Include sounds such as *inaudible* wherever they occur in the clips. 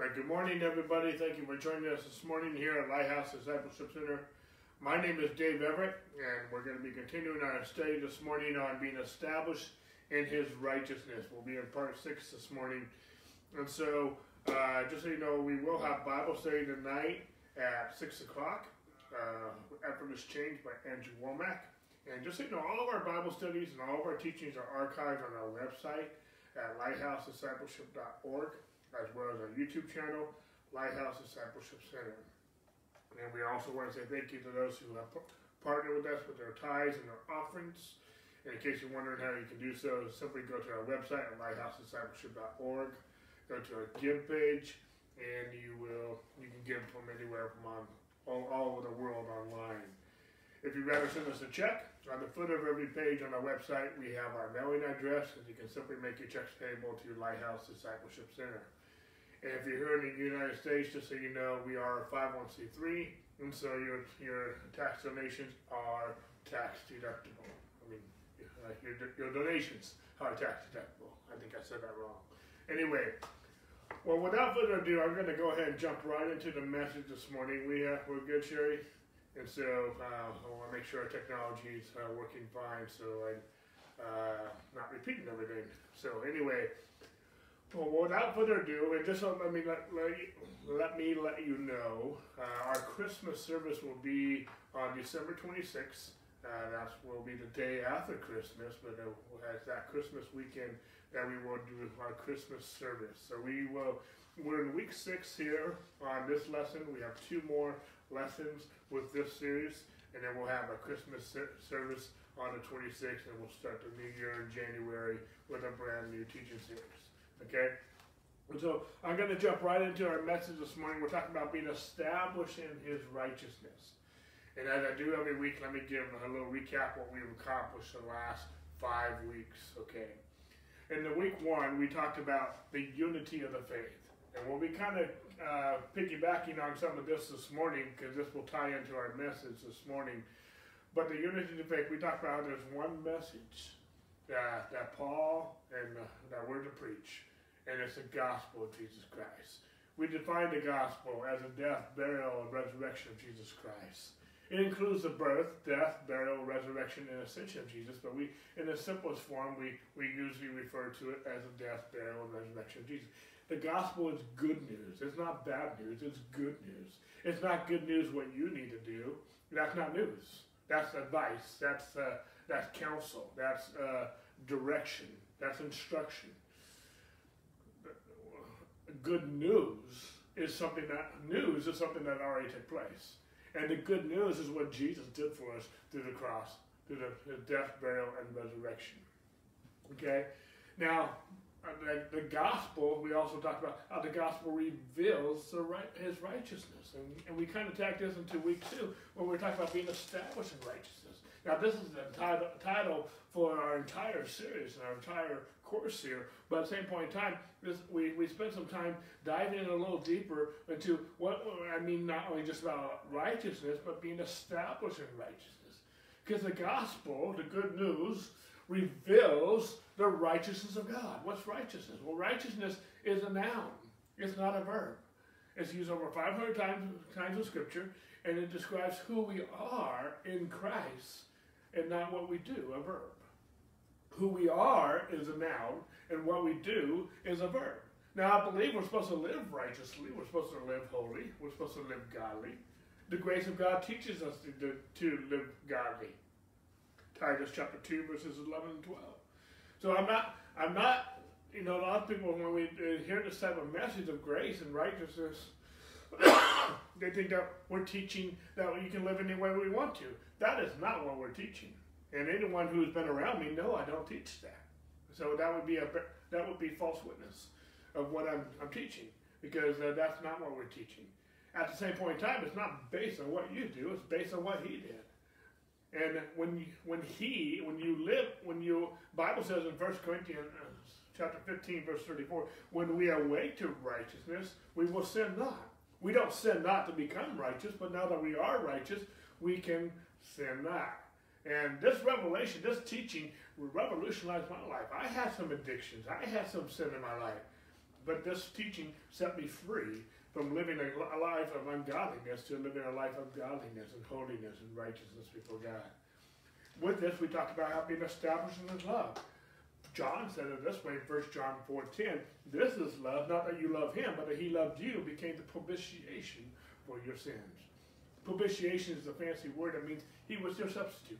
Good morning, everybody. Thank you for joining us this morning here at Lighthouse Discipleship Center. My name is Dave Everett, and we're going to be continuing our study this morning on being established in His righteousness. We'll be in part six this morning. And so, uh, just so you know, we will have Bible study tonight at 6 o'clock. Uh, Effortless Change by Andrew Wommack. And just so you know, all of our Bible studies and all of our teachings are archived on our website at lighthousediscipleship.org, as well as our YouTube channel, Lighthouse Discipleship Center. And we also want to say thank you to those who have partnered with us with their tithes and their offerings. And in case you're wondering how you can do so, simply go to our website at lighthousediscipleship.org, go to our give page, and you will you can give from anywhere from on all, all over the world online. If you'd rather send us a check, on the footer of every page on our website, we have our mailing address, and you can simply make your checks payable to Lighthouse Discipleship Center. And if you're here in the United States, just so you know, we are a 501c3, and so your your tax donations are tax deductible. I mean, your, your donations are tax deductible. I think I said that wrong. Anyway, well, without further ado, I'm going to go ahead and jump right into the message this morning. We uh, we're good, Sherry. And so uh, I want to make sure our technology is uh, working fine so I'm uh, not repeating everything. So anyway, well, without further ado, and just let me let, let, let me let you know, uh, our Christmas service will be on December 26th. Uh, that will be the day after Christmas, but uh, as that Christmas weekend that we will do our Christmas service. So we will, we're in week six here on this lesson. We have two more lessons with this series, and then we'll have a Christmas service on the 26th, and we'll start the new year in January with a brand new teaching series. Okay? And so I'm going to jump right into our message this morning. We're talking about being established in His righteousness. And as I do every week, let me give a little recap what we've accomplished the last five weeks. Okay. In the week one, we talked about the unity of the faith. And we'll be kind of uh, piggybacking on some of this this morning because this will tie into our message this morning. But the unity of the faith, we talked about there's one message that, that Paul and uh, that we're to preach, and it's the gospel of Jesus Christ. We define the gospel as a death, burial, and resurrection of Jesus Christ. It includes the birth, death, burial, resurrection, and ascension of Jesus, but we, in the simplest form, we, we usually refer to it as a death, burial, and resurrection of Jesus. The gospel is good news. It's not bad news. It's good news. It's not good news what you need to do. That's not news. That's advice. That's uh, that's counsel. That's uh, direction. That's instruction. Good news is something that news is something that already took place, and the good news is what Jesus did for us through the cross, through the, death, burial, and resurrection. Okay, now uh, the, the, gospel, we also talked about how the gospel reveals the right, his righteousness. And, and we kind of tacked this into week two when we talking about being established in righteousness. Now, this is the title for our entire series and our entire course here. But at the same point in time, this, we, we spent some time diving in a little deeper into what, I mean, not only just about righteousness, but being established in righteousness. Because the gospel, the good news, reveals the righteousness of God. What's righteousness? Well, righteousness is a noun, it's not a verb. It's used over 500 times, times in Scripture, and it describes who we are in Christ and not what we do, a verb. Who we are is a noun, and what we do is a verb. Now, I believe we're supposed to live righteously, we're supposed to live holy, we're supposed to live godly. The grace of God teaches us to, to, live godly. Titus chapter 2, verses 11 and 12. So I'm not, I'm not, you know, a lot of people, when we uh, hear this type of message of grace and righteousness, *coughs* they think that we're teaching that you can live any way we want to. That is not what we're teaching. And anyone who's been around me, no, I don't teach that. So that would be a that would be false witness of what I'm, I'm teaching because uh, that's not what we're teaching. At the same point in time, it's not based on what you do; it's based on what he did. And when you, when he, when you live, when you, Bible says in First Corinthians uh, chapter 15, verse 34, when we awake to righteousness, we will sin not. We don't sin not to become righteous, but now that we are righteous, we can sin not. And this revelation, this teaching revolutionized my life. I had some addictions. I had some sin in my life. but this teaching set me free from living a life of ungodliness to living a life of godliness and holiness and righteousness before God. With this, we talked about how being established in His love. John said it this way in 1 John 4.10, This is love, not that you love him, but that he loved you, became the propitiation for your sins. Propitiation is a fancy word. that means he was your substitute.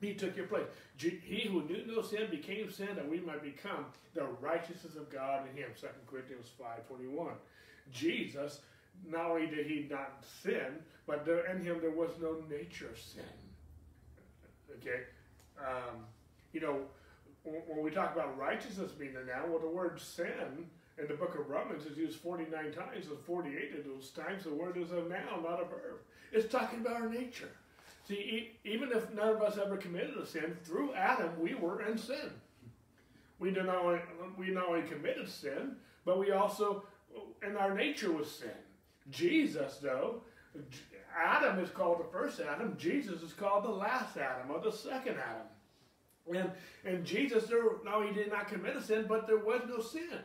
He took your place. He who knew no sin became sin that we might become the righteousness of God in him. 2 Corinthians 5.21. Jesus, not only did he not sin, but there, in him there was no nature of sin. Okay? Um, you know, when we talk about righteousness being the noun, well, the word sin in the book of Romans is used 49 times, and 48 of those times the word is a noun, not a verb. It's talking about our nature. See, even if none of us ever committed a sin, through Adam we were in sin. We did not only, we not only committed sin, but we also, and our nature was sin. Jesus, though, Adam is called the first Adam. Jesus is called the last Adam, or the second Adam. And, and Jesus, there, no, he did not commit a sin, but there was no sin.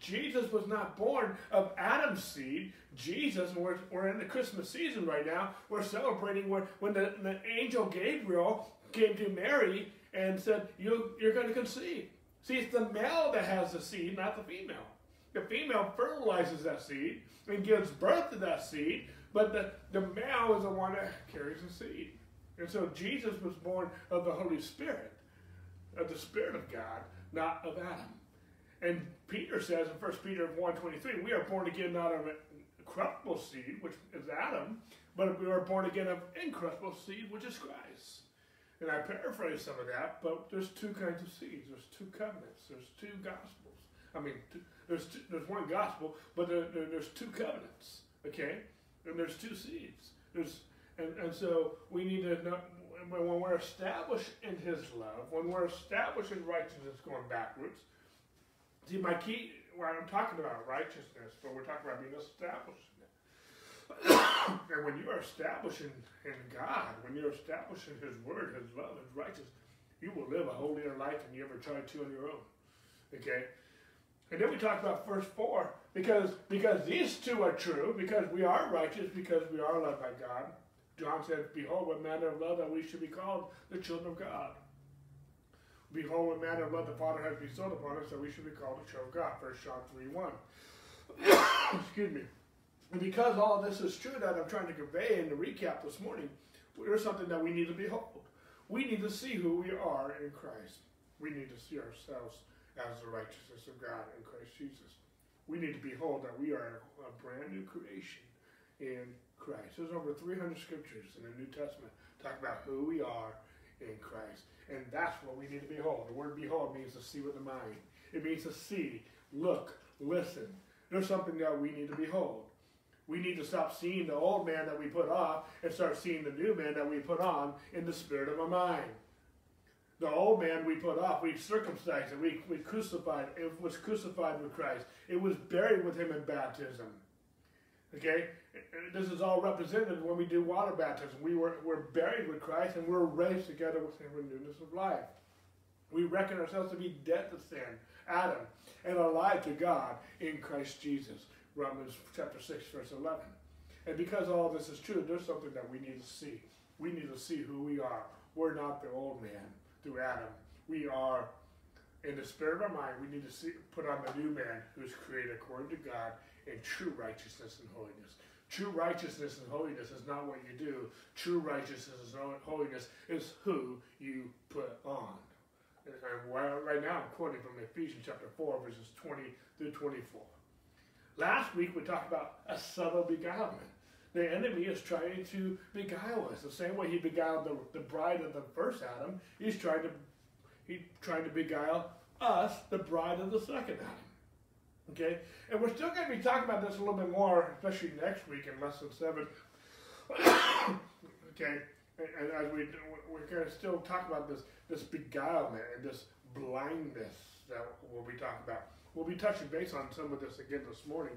Jesus was not born of Adam's seed. Jesus, we're, we're in the Christmas season right now, we're celebrating when, when the, the angel Gabriel came to Mary and said, you, You're going to conceive. See, it's the male that has the seed, not the female. The female fertilizes that seed and gives birth to that seed, but the, the male is the one that carries the seed. And so Jesus was born of the Holy Spirit of the Spirit of God, not of Adam. And Peter says in 1 Peter 1.23, we are born again not of corruptible seed, which is Adam, but we are born again of incorruptible seed, which is Christ. And I paraphrase some of that, but there's two kinds of seeds. There's two covenants. There's two gospels. I mean, two, there's two, there's one gospel, but there, there, there's two covenants. Okay, and there's two seeds. There's and, and so we need to know, when we're established in His love, when we're established in righteousness going backwards, see, my key, when I'm talking about righteousness, but we're talking about being established *coughs* and when you are established in, God, when you're established in His Word, His love, His righteousness, you will live a holier life than you ever tried to on your own. Okay? And then we talk about verse 4, because, because these two are true, because we are righteous, because we are loved by God John said, Behold, what manner of love that we should be called the children of God. Behold, what manner of love the Father has bestowed upon us that we should be called the children of God. 1 John 3 1. *coughs* Excuse me. And because all this is true that I'm trying to convey in the recap this morning, there's something that we need to behold. We need to see who we are in Christ. We need to see ourselves as the righteousness of God in Christ Jesus. We need to behold that we are a brand new creation in Christ. There's over 300 scriptures in the New Testament talk about who we are in Christ. And that's what we need to behold. The word behold means to see with the mind. It means to see, look, listen. There's something that we need to behold. We need to stop seeing the old man that we put off and start seeing the new man that we put on in the spirit of our mind. The old man we put off, we circumcised it, we, we crucified it, was crucified with Christ. It was buried with him in baptism. Okay? This is all represented when we do water baptism. We were, we're buried with Christ and we're raised together with him in newness of life. We reckon ourselves to be dead to sin, Adam, and alive to God in Christ Jesus. Romans chapter 6, verse 11. And because all this is true, there's something that we need to see. We need to see who we are. We're not the old man through Adam. We are, in the spirit of our mind, we need to see, put on the new man who is created according to God in true righteousness and holiness. True righteousness and holiness is not what you do. True righteousness and holiness is who you put on. And uh, right now I'm quoting from Ephesians chapter 4, verses 20 through 24. Last week we talked about a subtle beguilement. The enemy is trying to beguile us. The same way he beguiled the, the bride of the first Adam, he's trying to he's trying to beguile us, the bride of the second Adam. Okay? And we're still going to be talking about this a little bit more, especially next week in lesson seven. *coughs* okay? And, and, as we we're going to still talk about this this beguilement and this blindness that we'll be talking about. We'll be touching base on some of this again this morning,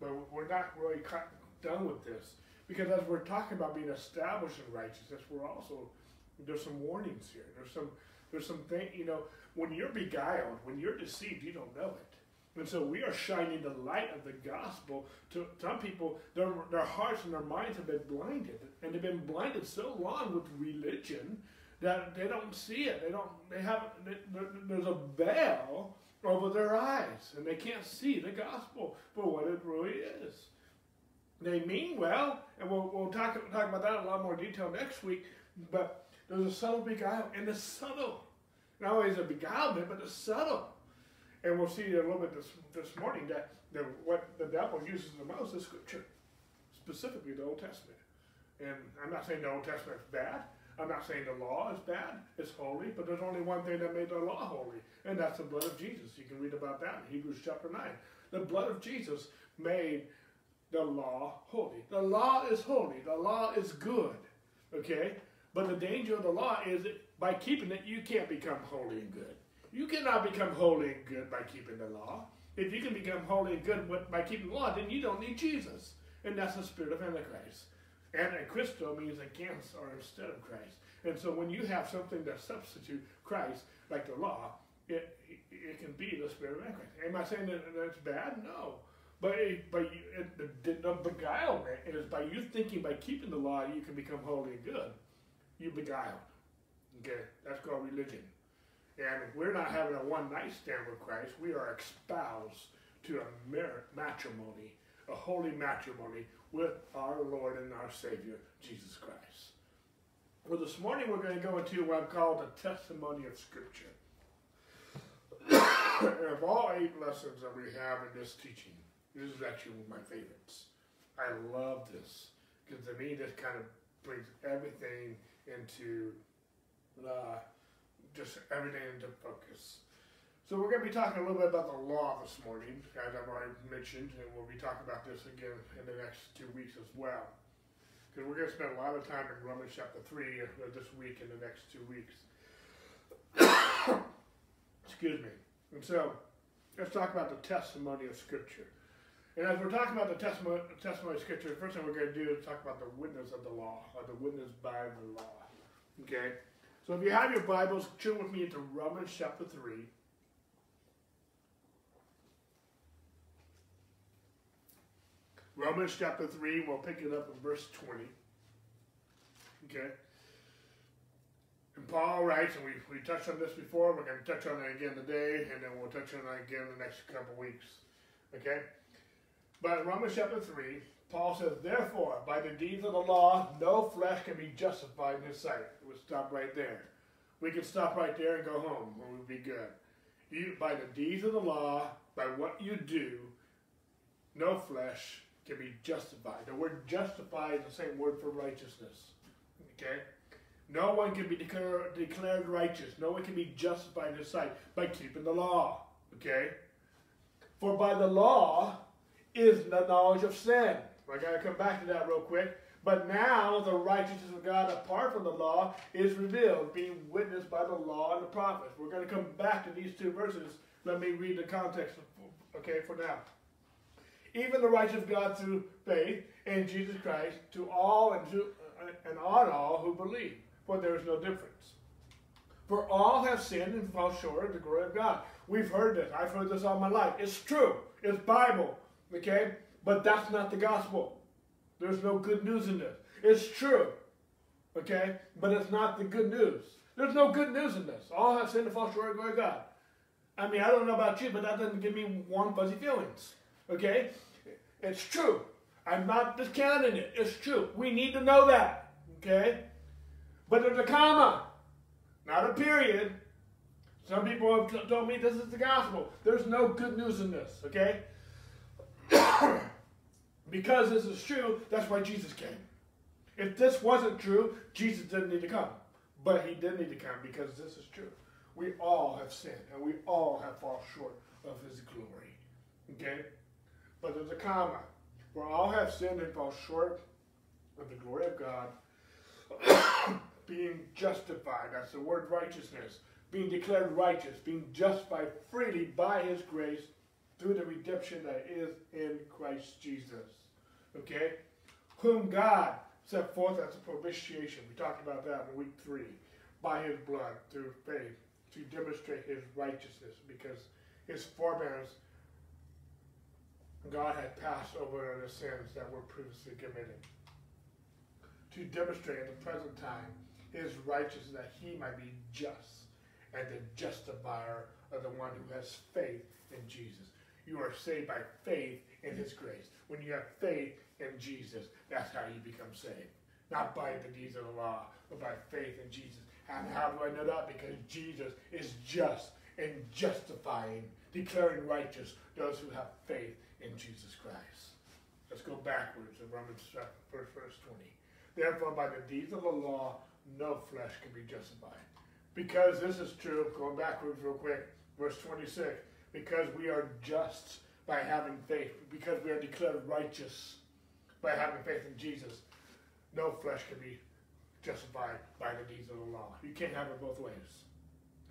but we're not really done with this because as we're talking about being established in righteousness, we're also there's some warnings here. There's some there's some thing you know when you're beguiled, when you're deceived, you don't know it. And so we are shining the light of the gospel to some people. Their, their hearts and their minds have been blinded, and they've been blinded so long with religion that they don't see it. They don't. They have. They, there's a veil over their eyes, and they can't see the gospel for what it really is. They mean well, and we'll, we'll talk, talk about that in a lot more detail next week. But there's a subtle beguile, and it's subtle. Not only a beguilement, but it's subtle. And we'll see a little bit this, this morning that the, what the devil uses the most is Scripture, specifically the Old Testament. And I'm not saying the Old Testament is bad. I'm not saying the law is bad. It's holy, but there's only one thing that made the law holy, and that's the blood of Jesus. You can read about that in Hebrews chapter 9. The blood of Jesus made the law holy. The law is holy. The law is good. Okay? But the danger of the law is that by keeping it, you can't become holy and good. You cannot become holy and good by keeping the law. If you can become holy and good by keeping the law, then you don't need Jesus. And that's the spirit of Antichrist. Antichristo means against or instead of Christ. And so when you have something to substitute Christ, like the law, it, it, can be the spirit of Antichrist. Am I saying that that's bad? No. But, but you, it, the, the beguilement is by you thinking by keeping the law you can become holy and good. You beguiled. Okay, that's called religion. And we're not having a one night stand with Christ. We are espoused to a matrimony, a holy matrimony with our Lord and our Savior, Jesus Christ. Well, this morning we're going to go into what I've called the testimony of Scripture. *coughs* of all eight lessons that we have in this teaching, this is actually one of my favorites. I love this because to me this kind of brings everything into uh, just everything into focus. So we're going to be talking a little bit about the law this morning, as I've already mentioned, and we'll be talking about this again in the next two weeks as well. Because we're going to spend a lot of time in Romans chapter 3 uh, this week and the next two weeks. *coughs* Excuse me. And so, let's talk about the testimony of Scripture. And as we're talking about the testimony, testimony of Scripture, the first thing we're going to do is talk about the witness of the law, or the witness by the law. Okay? So if you have your Bibles, turn with me into Romans chapter 3. Romans chapter 3, we'll pick it up in verse 20. Okay? And Paul writes, and we, we touched on this before, we're going to touch on it again today, and then we'll touch on it again in the next couple weeks. Okay? But Romans chapter 3, Paul says, Therefore, by the deeds of the law, no flesh can be justified in his sight. We'll stop right there. We can stop right there and go home, and we'll be good. You, by the deeds of the law, by what you do, no flesh can be justified. The word justified is the same word for righteousness. Okay? No one can be declare, declared righteous. No one can be justified in his sight by keeping the law. Okay? For by the law is the knowledge of sin. I got to come back to that real quick. But now the righteousness of God apart from the law is revealed, being witnessed by the law and the prophets. We're going to come back to these two verses. Let me read the context, okay, for now even the righteous God through faith in Jesus Christ to all and, to, uh, and on all who believe, for there is no difference. For all have sinned and fall short of the glory of God. We've heard this. I've heard this all my life. It's true. It's Bible. Okay? But that's not the gospel. There's no good news in this. It's true. Okay? But it's not the good news. There's no good news in this. All have sinned and fall short of glory of God. I mean, I don't know about you, but that doesn't give me warm, fuzzy feelings. Okay? It's true. I'm not discounting it. It's true. We need to know that. Okay? But there's a comma, not a period. Some people have told me this is the gospel. There's no good news in this. Okay? Because this is true, that's why Jesus came. If this wasn't true, Jesus didn't need to come. But he did need to come because this is true. We all have sinned and we all have fallen short of his glory. Okay? but there's a comma. For all have sinned and fall short of the glory of God, *coughs* being justified. That's the word righteousness. Being declared righteous, being justified freely by his grace through the redemption that is in Christ Jesus. Okay? Whom God set forth as a propitiation. We talked about that in week three. By his blood, through faith, to demonstrate his righteousness, because his forbearance God had passed over the sins that were previously committed to demonstrate at the present time his righteousness that he might be just and the justifier of the one who has faith in Jesus. You are saved by faith in his grace. When you have faith in Jesus, that's how you become saved. Not by the deeds of the law, but by faith in Jesus. And how do I know that? Because Jesus is just and justifying, declaring righteous those who have faith in Jesus Christ. Let's go backwards in Romans verse, verse 20. Therefore, by the deeds of the law, no flesh can be justified. Because this is true, going backwards real quick, verse 26, because we are just by having faith, because we are declared righteous by having faith in Jesus, no flesh can be justified by the deeds of the law. You can't have it both ways.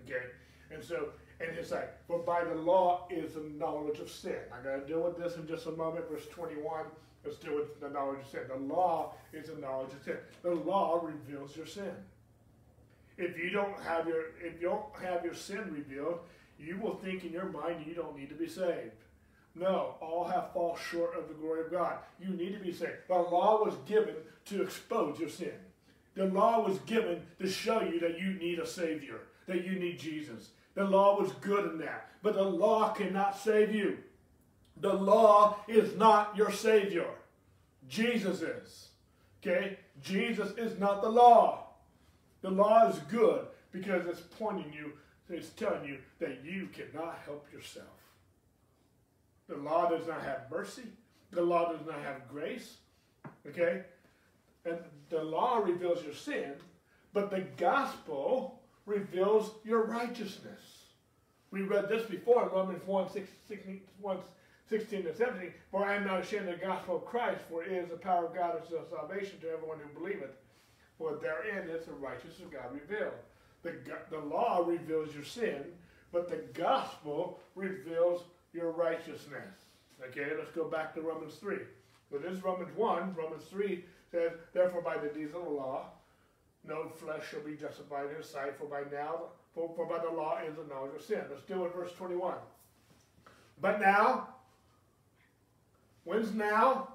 Okay? And so, and it's like, for by the law is the knowledge of sin. I'm going to deal with this in just a moment, verse 21. Let's deal with the knowledge of sin. The law is the knowledge of sin. The law reveals your sin. If you don't have your if you don't have your sin revealed, you will think in your mind you don't need to be saved. No, all have fallen short of the glory of God. You need to be saved. The law was given to expose your sin. The law was given to show you that you need a Savior, that you need Jesus. The law was good in that. But the law cannot save you. The law is not your Savior. Jesus is. Okay? Jesus is not the law. The law is good because it's pointing you, it's telling you that you cannot help yourself. The law does not have mercy. The law does not have grace. Okay? And the law reveals your sin, but the gospel reveals your righteousness. We read this before in Romans 1 16, 1, 16 to 17. For I am not ashamed of the gospel of Christ, for it is the power of God unto salvation to everyone who believeth. For therein is the righteousness of God revealed. The, the law reveals your sin, but the gospel reveals your righteousness. Okay, let's go back to Romans 3. So this is Romans 1. Romans 3 says, Therefore, by the deeds of the law, no flesh shall be justified in his sight, for by now, for, for by the law is the knowledge of sin. Let's deal with verse 21. But now, when's now?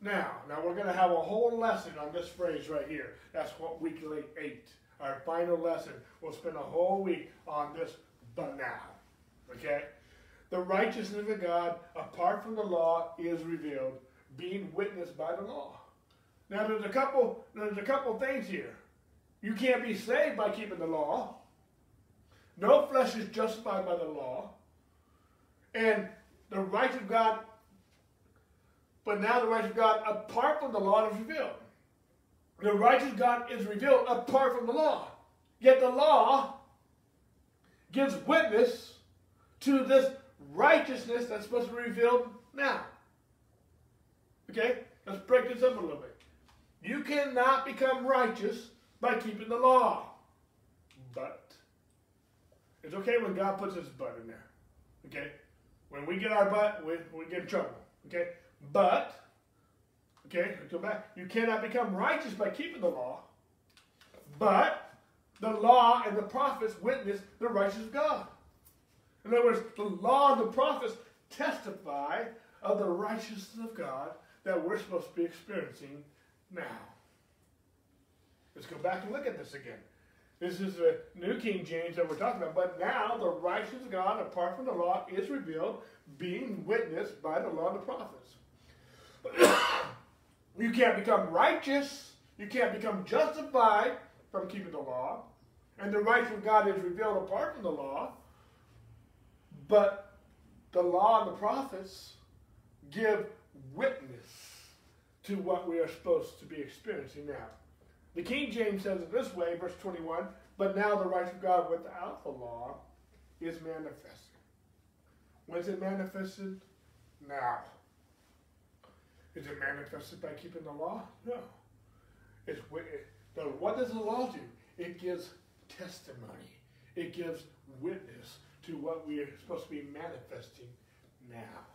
Now. Now we're going to have a whole lesson on this phrase right here. That's what weekly eight, our final lesson. We'll spend a whole week on this, but now. Okay? The righteousness of God, apart from the law, is revealed, being witnessed by the law. Now there's a couple there's a couple things here. You can't be saved by keeping the law. No flesh is justified by the law. And the right of God, but now the right of God apart from the law is revealed. The righteous God is revealed apart from the law. Yet the law gives witness to this righteousness that's supposed to be revealed now. Okay? Let's break this up a little bit. You cannot become righteous by keeping the law. But it's okay when God puts his butt in there. Okay? When we get our butt, we, we get in trouble. Okay? But, okay, let's go back. You cannot become righteous by keeping the law. But the law and the prophets witness the righteousness of God. In other words, the law and the prophets testify of the righteousness of God that we're supposed to be experiencing now. Let's go back and look at this again. This is the New King James that we're talking about. But now the righteousness of God, apart from the law, is revealed, being witnessed by the law and the prophets. *coughs* you can't become righteous. You can't become justified from keeping the law. And the righteousness of God is revealed apart from the law. But the law and the prophets give witness to what we are supposed to be experiencing now. The King James says it this way, verse 21 But now the righteous of God without the law is manifested. When's it manifested? Now. Is it manifested by keeping the law? No. It's, it, what does the law do? It gives testimony. It gives witness to what we are supposed to be manifesting now.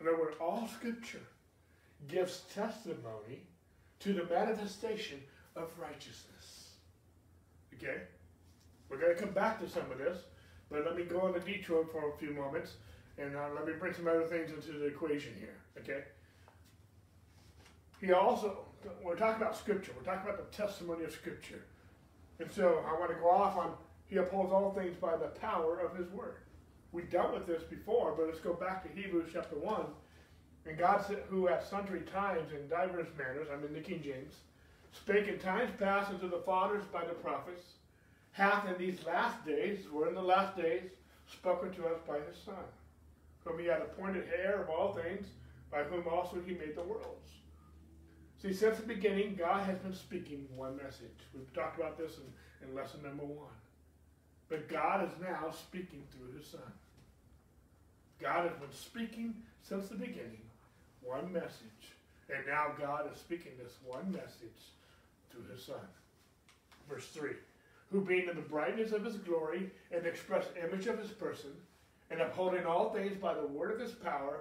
In other words, all Scripture gives testimony to the manifestation of righteousness. Okay? We're going to come back to some of this, but let me go on a detour for a few moments And uh, let me bring some other things into the equation here, okay? He also, we're talking about Scripture. We're talking about the testimony of Scripture. And so I want to go off on, he upholds all things by the power of his word. We dealt with this before, but let's go back to Hebrews chapter 1. And God, said, who at sundry times in divers manners, I'm in the King James, spake in times past unto the fathers by the prophets, hath in these last days, we're in the last days, spoken to us by his Son, whom he had appointed heir of all things, by whom also he made the worlds. See, since the beginning, God has been speaking one message. We've talked about this in, in lesson number one. But God is now speaking through his Son. God has been speaking since the beginning one message. And now God is speaking this one message through his Son. Verse 3 Who being in the brightness of his glory and express image of his person, and upholding all things by the word of his power,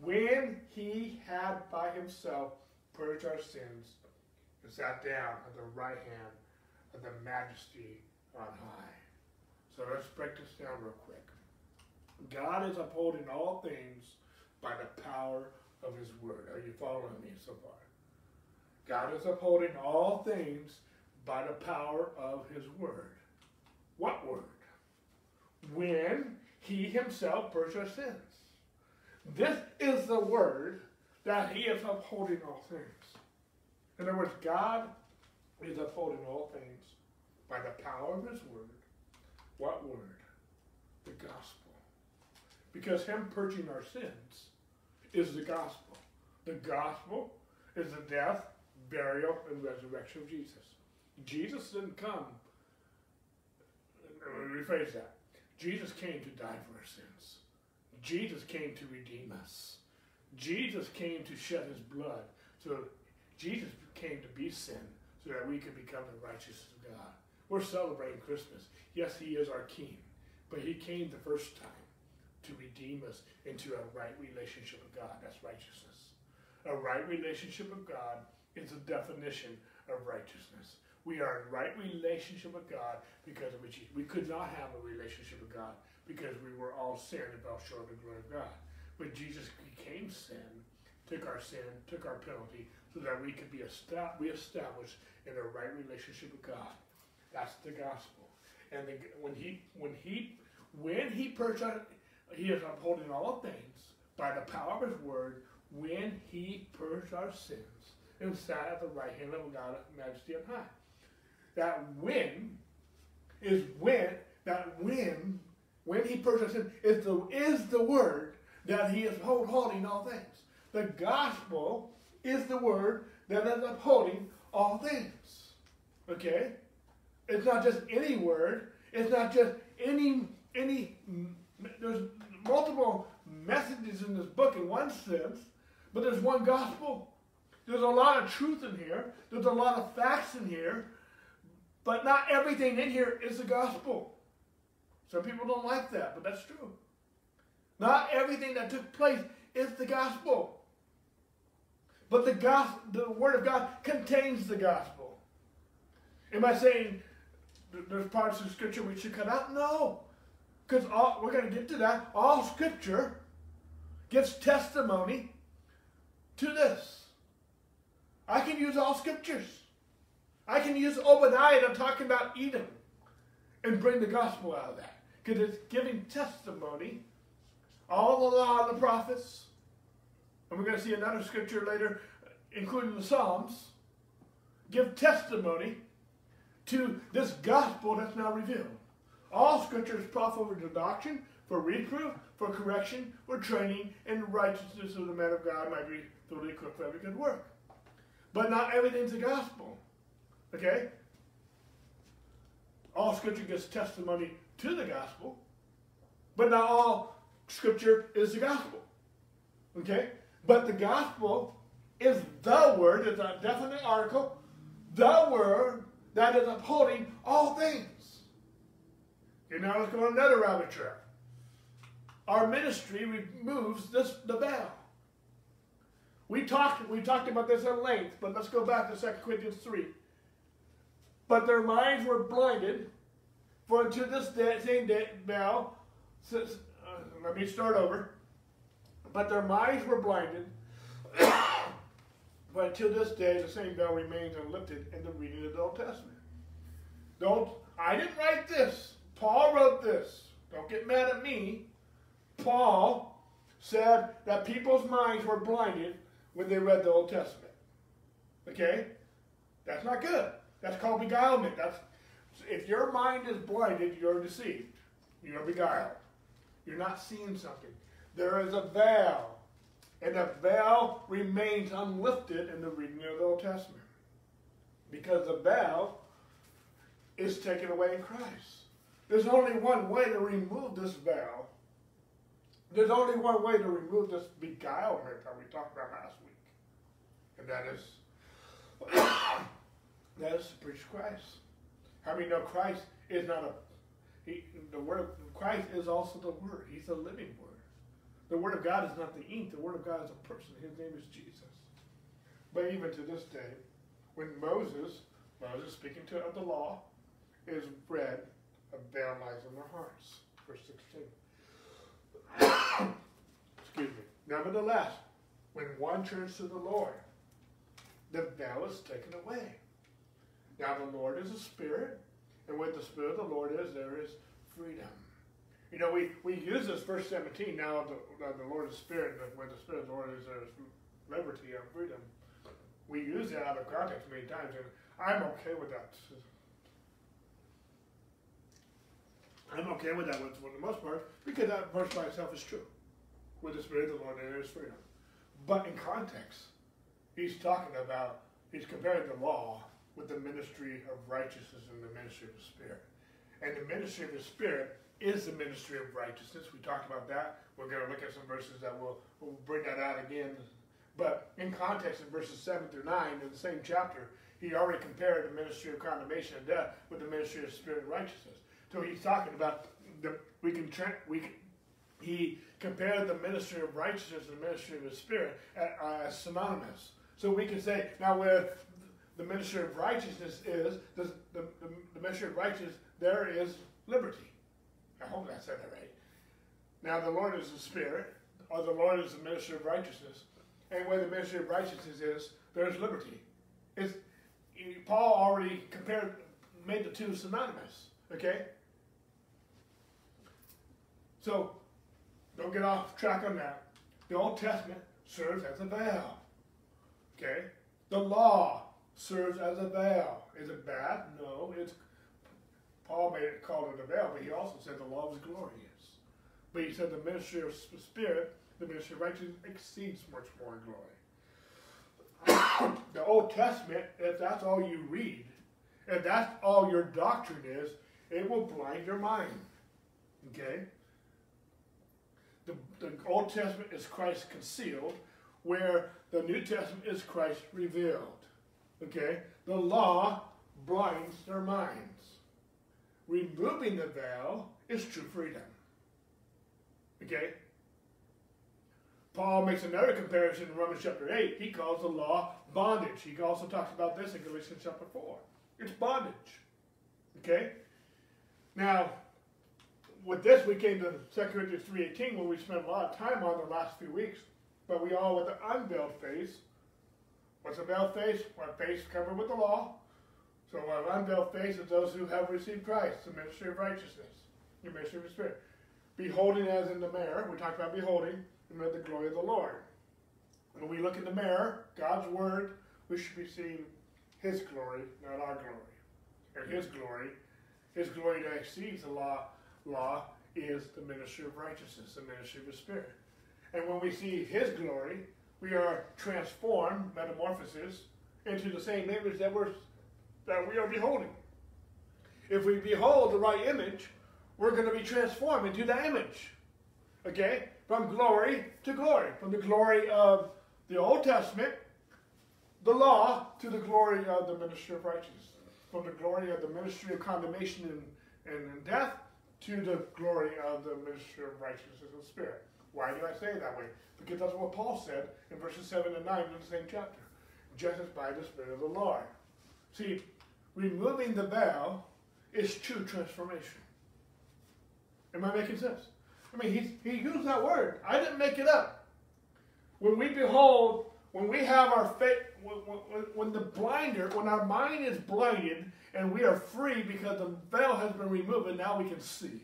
when he had by himself purged our sins, and sat down at the right hand of the majesty on high. So let's break this down real quick. God is upholding all things by the power of his word. Are you following me so far? God is upholding all things by the power of his word. What word? When he himself purged our sins. This is the word that he is upholding all things. In other words, God is upholding all things by the power of his word. What word? The gospel. Because him purging our sins is the gospel. The gospel is the death, burial, and resurrection of Jesus. Jesus didn't come. Rephrase that. Jesus came to die for our sins. Jesus came to redeem us. Jesus came to shed his blood. So Jesus came to be sin so that we could become the righteousness of God. We're celebrating Christmas. Yes, he is our king, but he came the first time to redeem us into a right relationship with God. That's righteousness. A right relationship with God is the definition of righteousness. We are in right relationship with God because of which we could not have a relationship with God because we were all sin and fell short of the glory of God. But Jesus became sin, took our sin, took our penalty, so that we could be reestablished in a right relationship with God. That's the gospel. And the, when he when he when he purchased he is upholding all things by the power of his word when he purged our sins and sat at the right hand of God, majesty on high. That when is when, that when, when he our sins is the, is the word that he is upholding all things. The gospel is the word that is upholding all things. Okay? It's not just any word. It's not just any any there's multiple messages in this book in one sense, but there's one gospel. There's a lot of truth in here. There's a lot of facts in here, but not everything in here is the gospel. Some people don't like that, but that's true. Not everything that took place is the gospel. But the gospel, the word of God contains the gospel. Am I saying there's parts of scripture we should cut out? No. Because we're going to get to that. All scripture gives testimony to this. I can use all scriptures. I can use Obadiah to talking about Edom and bring the gospel out of that. Because it's giving testimony. All the law and the prophets. And we're going to see another scripture later, including the Psalms, give testimony to this gospel that's now revealed. All scripture is profitable for doctrine, for reproof, for correction, for training, and righteousness of the man of God might be thoroughly equipped for every good work. But not everything's the gospel. Okay? All scripture gives testimony to the gospel, but not all scripture is the gospel. Okay? But the gospel is the word, it's a definite article, the word that is upholding all things. Okay, now let's go on another rabbit trail. Our ministry removes this the veil. We talked we talked about this at length, but let's go back to 2 Corinthians 3. But their minds were blinded, for unto this day, same day, uh, let me start over. But their minds were blinded. *coughs* but until this day, the same veil remains unlifted in the reading of the Old Testament. Don't, I didn't write this. Paul wrote this. Don't get mad at me. Paul said that people's minds were blinded when they read the Old Testament. Okay? That's not good. That's called beguilement. That's if your mind is blinded, you're deceived. You're beguiled. You're not seeing something. There is a veil. And the veil remains unlifted in the reading of the Old Testament. Because the veil is taken away in Christ. There's only one way to remove this veil. There's only one way to remove this beguilement that we talked about last week. And that is *coughs* that is to preach Christ. How many know Christ is not a he, the word Christ is also the word. He's a living word. The word of God is not the ink. The word of God is a person. His name is Jesus. But even to this day, when Moses, Moses speaking to of the law, is read, a veil lies in their hearts. Verse 16. *coughs* Excuse me. Nevertheless, when one turns to the Lord, the veil is taken away. Now the Lord is a spirit, and with the spirit of the Lord is, there is freedom. You know, we, we use this verse 17, now the, the Lord is spirit, with the spirit of the Lord is, there is liberty and freedom. We use that out of context many times, and I'm okay with that. I'm okay with that for the most part, because that verse by itself is true. With the Spirit of the Lord, there is freedom. But in context, he's talking about, he's comparing the law with the ministry of righteousness and the ministry of the Spirit. And the ministry of the Spirit is the ministry of righteousness. We talked about that. We're going to look at some verses that will will bring that out again. But in context, in verses 7 through 9 in the same chapter, he already compared the ministry of condemnation and death with the ministry of spirit and righteousness. So he's talking about the we can we can, he compared the ministry of righteousness and the ministry of the spirit as, as synonymous. So we can say now where the ministry of righteousness is, the, the, the ministry of righteousness, there is liberty. I hope I said that right. Now, the Lord is the Spirit, or the Lord is the ministry of righteousness. And where the ministry of righteousness is, there's liberty. It's, Paul already compared, made the two synonymous. Okay? So, don't get off track on that. The Old Testament serves as a veil. Okay? The law serves as a veil. Is it bad? No. It's Paul made it called it a veil, but he also said the law was glorious. But he said the ministry of spirit, the ministry of righteousness exceeds much more in glory. *coughs* the Old Testament, if that's all you read, if that's all your doctrine is, it will blind your mind. Okay? The, the Old Testament is Christ concealed, where the New Testament is Christ revealed. Okay? The law blinds their minds. Removing the veil is true freedom. Okay? Paul makes another comparison in Romans chapter 8. He calls the law bondage. He also talks about this in Galatians chapter 4. It's bondage. Okay? Now, with this, we came to 2 Corinthians 3.18, where we spent a lot of time on the last few weeks. But we all, with an unveiled face, What's a veiled face? One face covered with the law. So an unveiled face is those who have received Christ, the ministry of righteousness, the ministry of the Spirit. Beholding as in the mirror, we talked about beholding, and the glory of the Lord. When we look in the mirror, God's word, we should be seeing his glory, not our glory. And his glory, his glory that exceeds the law, law is the ministry of righteousness, the ministry of the Spirit. And when we see his glory, we are transformed, metamorphosis, into the same image that we're that we are beholding. If we behold the right image, we're going to be transformed into that image. Okay? From glory to glory. From the glory of the Old Testament, the law, to the glory of the ministry of righteousness. From the glory of the ministry of condemnation and, and death to the glory of the ministry of righteousness and spirit. Why do I say it that way? Because that's what Paul said in verses 7 and 9 in the same chapter. Just as by the Spirit of the Lord. See, removing the veil is true transformation. Am I making sense? I mean, he, he used that word. I didn't make it up. When we behold, when we have our faith, when, when, when the blinder, when our mind is blinded and we are free because the veil has been removed and now we can see.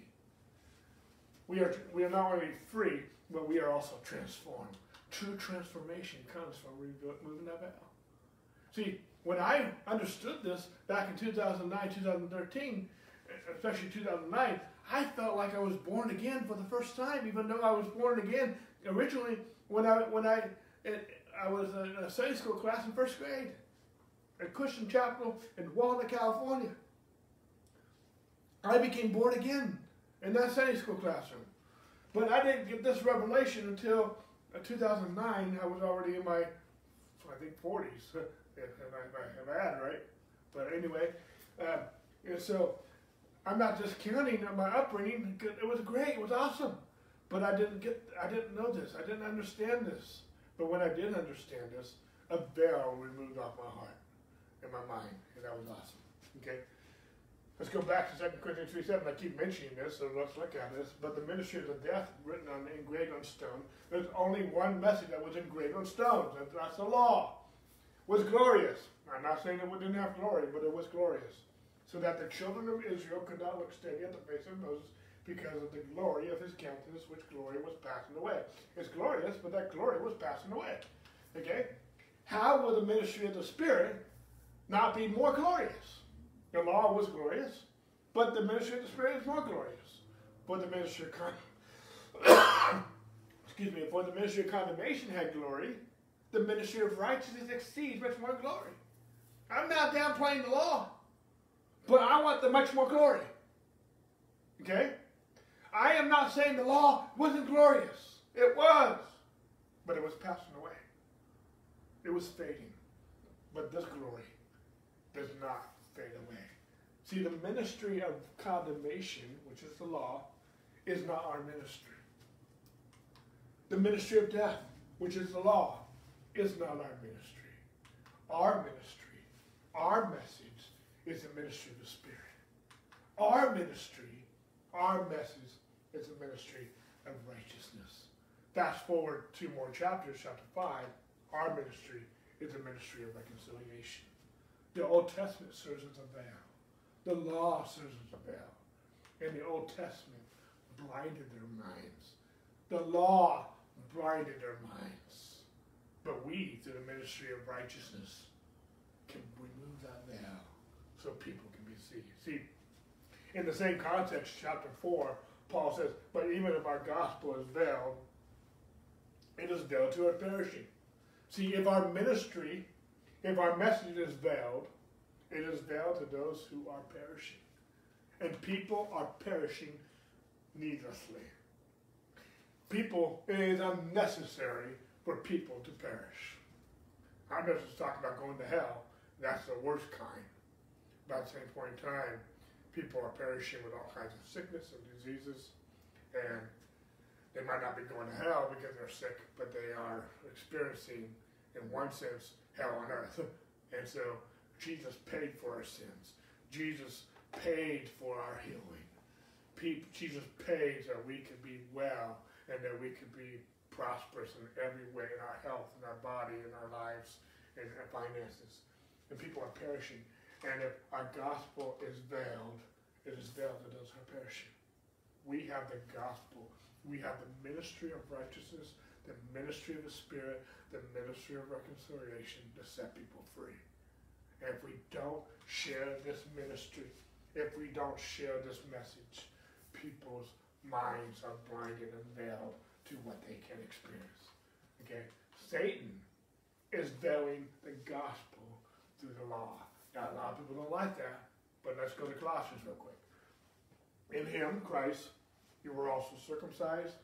We are, we are not only free, but we are also transformed. True transformation comes from removing that veil. See, when I understood this back in 2009, 2013, especially 2009, I felt like I was born again for the first time, even though I was born again originally when I when I I was in a Sunday school class in first grade at Christian Chapel in Walnut, California. I became born again in that Sunday school classroom. But I didn't get this revelation until uh, 2009. I was already in my, I think, 40s, *laughs* if I have had, right? But anyway, uh, and so I'm not just counting on my upbringing. It was great. It was awesome. But I didn't get, I didn't know this. I didn't understand this. But when I did understand this, a veil removed off my heart and my mind, and that was awesome. Okay? Let's go back to 2 Corinthians 3 7. I keep mentioning this, so let's look at this. But the ministry of the death written on engraved on stone, there's only one message that was engraved on stones, and that's the law. Was glorious. I'm not saying it didn't have glory, but it was glorious. So that the children of Israel could not look steady at the face of Moses because of the glory of his countenance, which glory was passing away. It's glorious, but that glory was passing away. Okay? How will the ministry of the Spirit not be more glorious? The law was glorious, but the ministry of the Spirit is more glorious. For the ministry of con- *coughs* excuse me, for the ministry of condemnation had glory, the ministry of righteousness exceeds much more glory. I'm not downplaying the law, but I want the much more glory. Okay? I am not saying the law wasn't glorious. It was. But it was passing away. It was fading. But this glory does not away. See, the ministry of condemnation, which is the law, is not our ministry. The ministry of death, which is the law, is not our ministry. Our ministry, our message, is the ministry of the Spirit. Our ministry, our message, is the ministry of righteousness. Fast forward two more chapters, chapter 5, our ministry is the ministry of reconciliation. The Old Testament serves as a veil. The law serves as a veil. And the Old Testament blinded their minds. The law blinded their minds. But we, through the ministry of righteousness, can remove that veil so people can be seen. See, in the same context, chapter 4, Paul says, but even if our gospel is veiled, it is veiled to our perishing. See, if our ministry if our message is veiled, it is veiled to those who are perishing. And people are perishing needlessly. People, it is unnecessary for people to perish. I'm not just talking about going to hell. That's the worst kind. At the same point in time, people are perishing with all kinds of sickness and diseases. And they might not be going to hell because they're sick, but they are experiencing, in one sense, hell on earth. *laughs* And so Jesus paid for our sins. Jesus paid for our healing. Jesus paid so we could be well and that we could be prosperous in every way in our health, in our body, in our lives, in our finances. And people are perishing. And if our gospel is veiled, it is veiled to those who are perishing. We have the gospel. We have the ministry of righteousness, the ministry of the Spirit, the ministry of reconciliation to set people free. If we don't share this ministry, if we don't share this message, people's minds are blinded and veiled to what they can experience. Okay? Satan is veiling the gospel through the law. Now, a lot of people don't like that, but let's go to Colossians real quick. In him, Christ, you were also circumcised.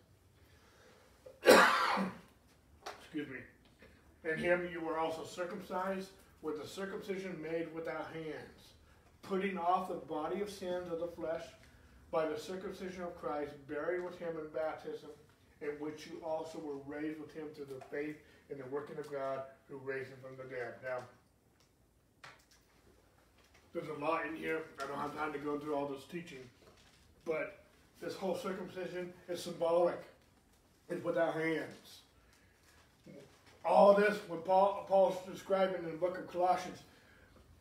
Excuse me. In him you were also circumcised with the circumcision made without hands, putting off the body of sins of the flesh by the circumcision of Christ, buried with him in baptism, in which you also were raised with him through the faith in the working of God who raised him from the dead. Now, there's a lot in here. I don't have time to go through all this teaching, but this whole circumcision is symbolic. It's without hands. All this, when Paul Paul's describing in the book of Colossians,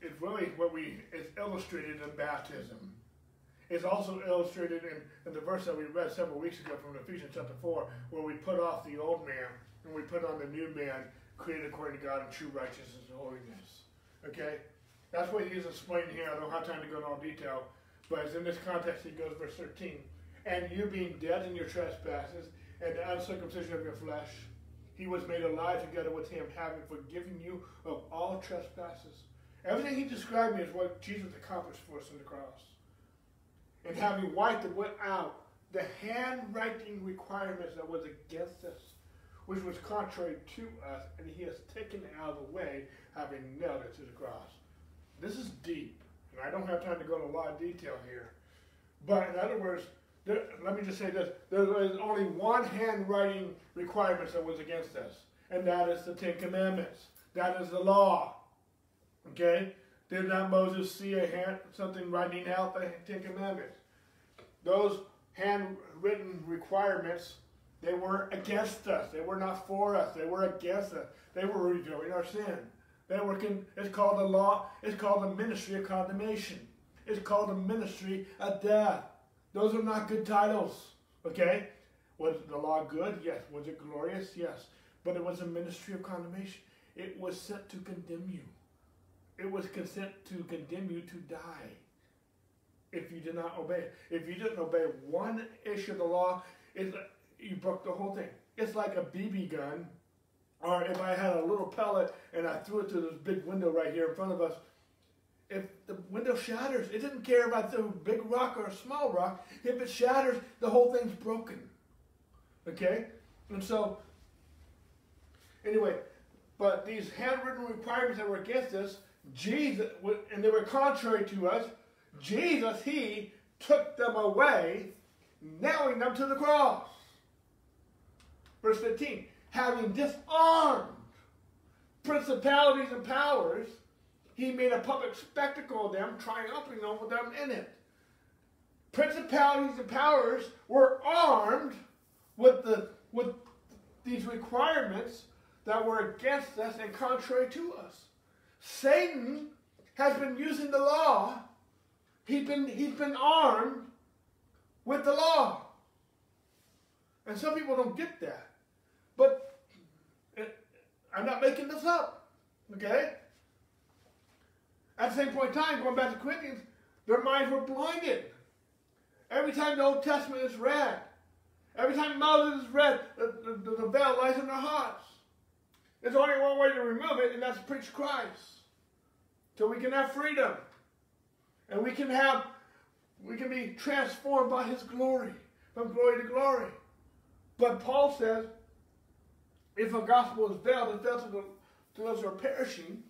is really what we is illustrated in baptism. It's also illustrated in, in the verse that we read several weeks ago from Ephesians chapter 4, where we put off the old man and we put on the new man created according to God in true righteousness and holiness. Okay? That's what he's explaining here. I don't have time to go into all detail, but it's in this context he goes verse 13. And you being dead in your trespasses and the uncircumcision of your flesh, he was made alive together with him, having forgiven you of all trespasses. Everything he described me is what Jesus accomplished for us on the cross. And having wiped out the handwriting requirements that was against us, which was contrary to us, and he has taken it out of the way, having nailed it to the cross. This is deep, and I don't have time to go into a lot of detail here. But in other words, there, let me just say this: there is only one handwriting requirement that was against us, and that is the Ten Commandments. That is the law. Okay? Did not Moses see a hand, something writing out the Ten Commandments? Those handwritten requirements, they were against us. They were not for us. They were against us. They were revealing our sin. They were. it's called the law. It's called the ministry of condemnation. It's called the ministry of death. Those are not good titles. Okay? Was the law good? Yes. Was it glorious? Yes. But it was a ministry of condemnation. It was sent to condemn you. It was consent to condemn you to die if you did not obey. If you didn't obey one issue of the law, it, you broke the whole thing. It's like a BB gun, or if I had a little pellet and I threw it through this big window right here in front of us, if the window shatters, it didn't care about the big rock or a small rock. If it shatters, the whole thing's broken. Okay? And so, anyway, but these handwritten requirements that were against us, Jesus, and they were contrary to us, Jesus, He took them away, nailing them to the cross. Verse 15, having disarmed principalities and powers, he made a public spectacle of them, triumphing over them in it. Principalities and powers were armed with, the, with these requirements that were against us and contrary to us. Satan has been using the law. He's been, he's been armed with the law. And some people don't get that. But it, I'm not making this up. Okay? At the same point in time, going back to Corinthians, their minds were blinded. Every time the Old Testament is read, every time Moses is read, the, the, the veil lies in their hearts. There's only one way to remove it, and that's preach Christ. So we can have freedom. And we can have, we can be transformed by his glory, from glory to glory. But Paul says, if a gospel is veiled, it's veiled the, to those who are perishing,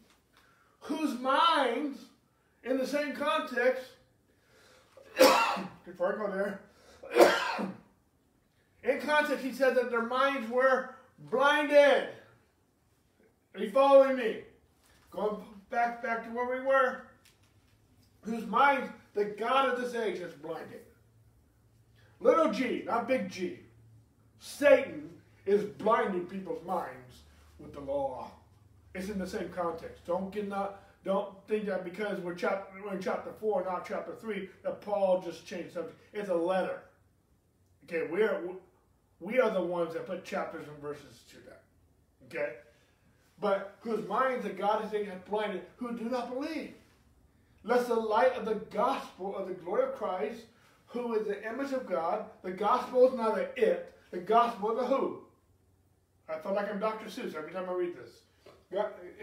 whose minds, in the same context, *coughs* before I go there, *coughs* in context, he said that their minds were blinded. Are you following me? Going back, back to where we were. Whose minds the God of this age has blinded. Little g, not big G. Satan is blinding people's minds with the law. It's in the same context. Don't get not don't think that because we're, chapter, we're in chapter four, not chapter three, that Paul just changed subject. It's a letter. Okay, we are we are the ones that put chapters and verses to that. Okay, but whose minds the God is has blinded, who do not believe. Lest the light of the gospel of the glory of Christ, who is the image of God, the gospel is not a it, the gospel is a who. I feel like I'm Dr. Seuss every time I read this.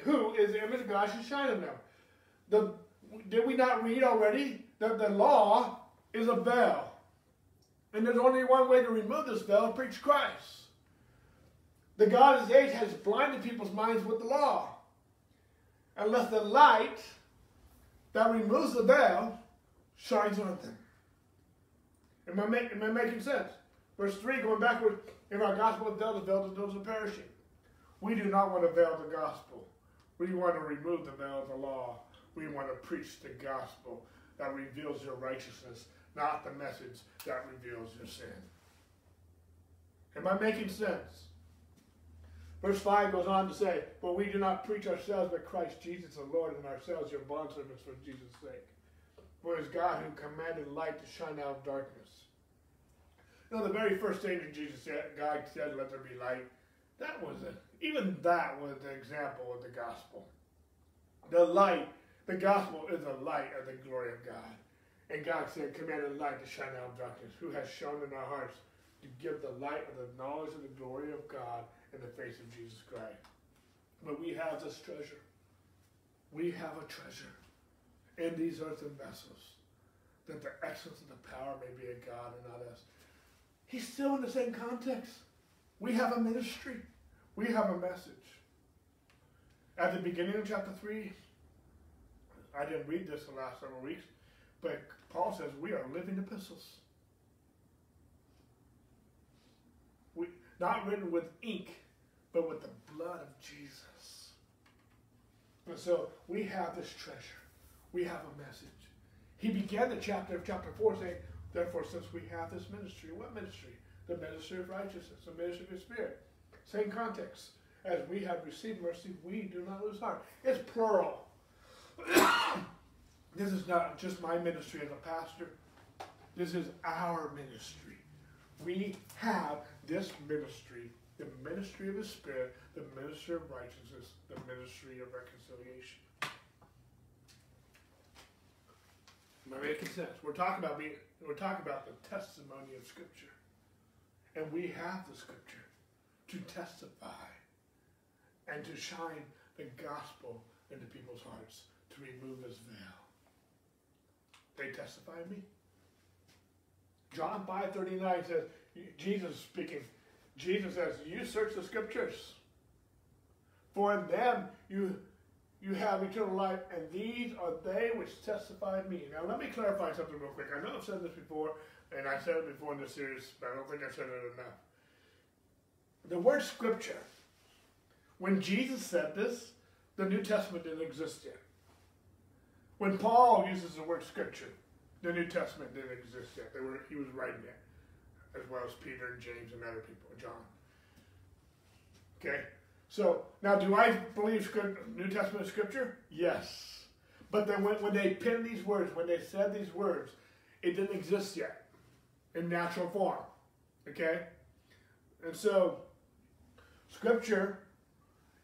Who is the image of God should shine in them. The, did we not read already that the law is a veil? And there's only one way to remove this veil, preach Christ. The God of age has blinded people's minds with the law. Unless the light that removes the veil shines on them. Am I, make, am I making sense? Verse 3, going backward, in our gospel of veil, the veil to those are perishing. We do not want to veil the gospel. We want to remove the veil of the law. We want to preach the gospel that reveals your righteousness, not the message that reveals your sin. Am I making sense? Verse 5 goes on to say, But we do not preach ourselves, but Christ Jesus the Lord, and ourselves your bondservants for Jesus' sake. For it is God who commanded light to shine out of darkness. You know, the very first thing that Jesus said, God said, Let there be light, that was it. Even that was the example of the gospel. The light, the gospel is the light of the glory of God. And God said, commanded light to shine out of darkness, who has shone in our hearts to give the light of the knowledge of the glory of God in the face of Jesus Christ. But we have this treasure. We have a treasure in these earthen vessels, that the excellence of the power may be in God and not us. He's still in the same context. We have a ministry. We have a message. At the beginning of chapter 3, I didn't read this the last several weeks, but Paul says we are living epistles. We, not written with ink, but with the blood of Jesus. And so we have this treasure. We have a message. He began the chapter of chapter 4 saying, Therefore, since we have this ministry, what ministry? The ministry of righteousness, the ministry of the Spirit. Same context. As we have received mercy, we do not lose heart. It's plural. *coughs* this is not just my ministry as a pastor. This is our ministry. We have this ministry, the ministry of the Spirit, the ministry of righteousness, the ministry of reconciliation. Am I making sense? We're talking about being, we're talking about the testimony of Scripture. And we have the Scripture to testify and to shine the gospel into people's hearts, to remove this veil. They testify me. John 5.39 says, Jesus speaking, Jesus says, you search the scriptures, for in them you you have eternal life, and these are they which testify me. Now, let me clarify something real quick. I know I've said this before, and I said it before in this series, but I don't think I've said it enough. The word scripture, when Jesus said this, the New Testament didn't exist yet. When Paul uses the word scripture, the New Testament didn't exist yet. They were, he was writing it, as well as Peter and James and other people, John. Okay? So, now do I believe New Testament scripture? Yes. But then when, when they penned these words, when they said these words, it didn't exist yet in natural form. Okay? And so, scripture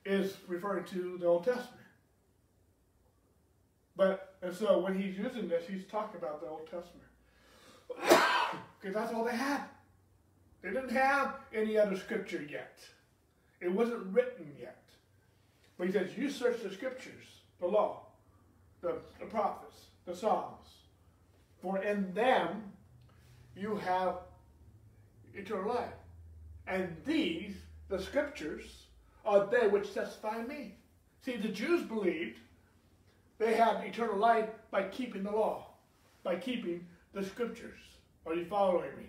is referring to the Old Testament. But, and so when he's using this, he's talking about the Old Testament. *coughs* Because that's all they had. They didn't have any other scripture yet. It wasn't written yet. But he says, you search the scriptures, the law, the, the prophets, the Psalms. For in them you have eternal life. And these, the scriptures, are they which testify me. See, the Jews believed they had eternal life by keeping the law, by keeping the scriptures. Are you following me?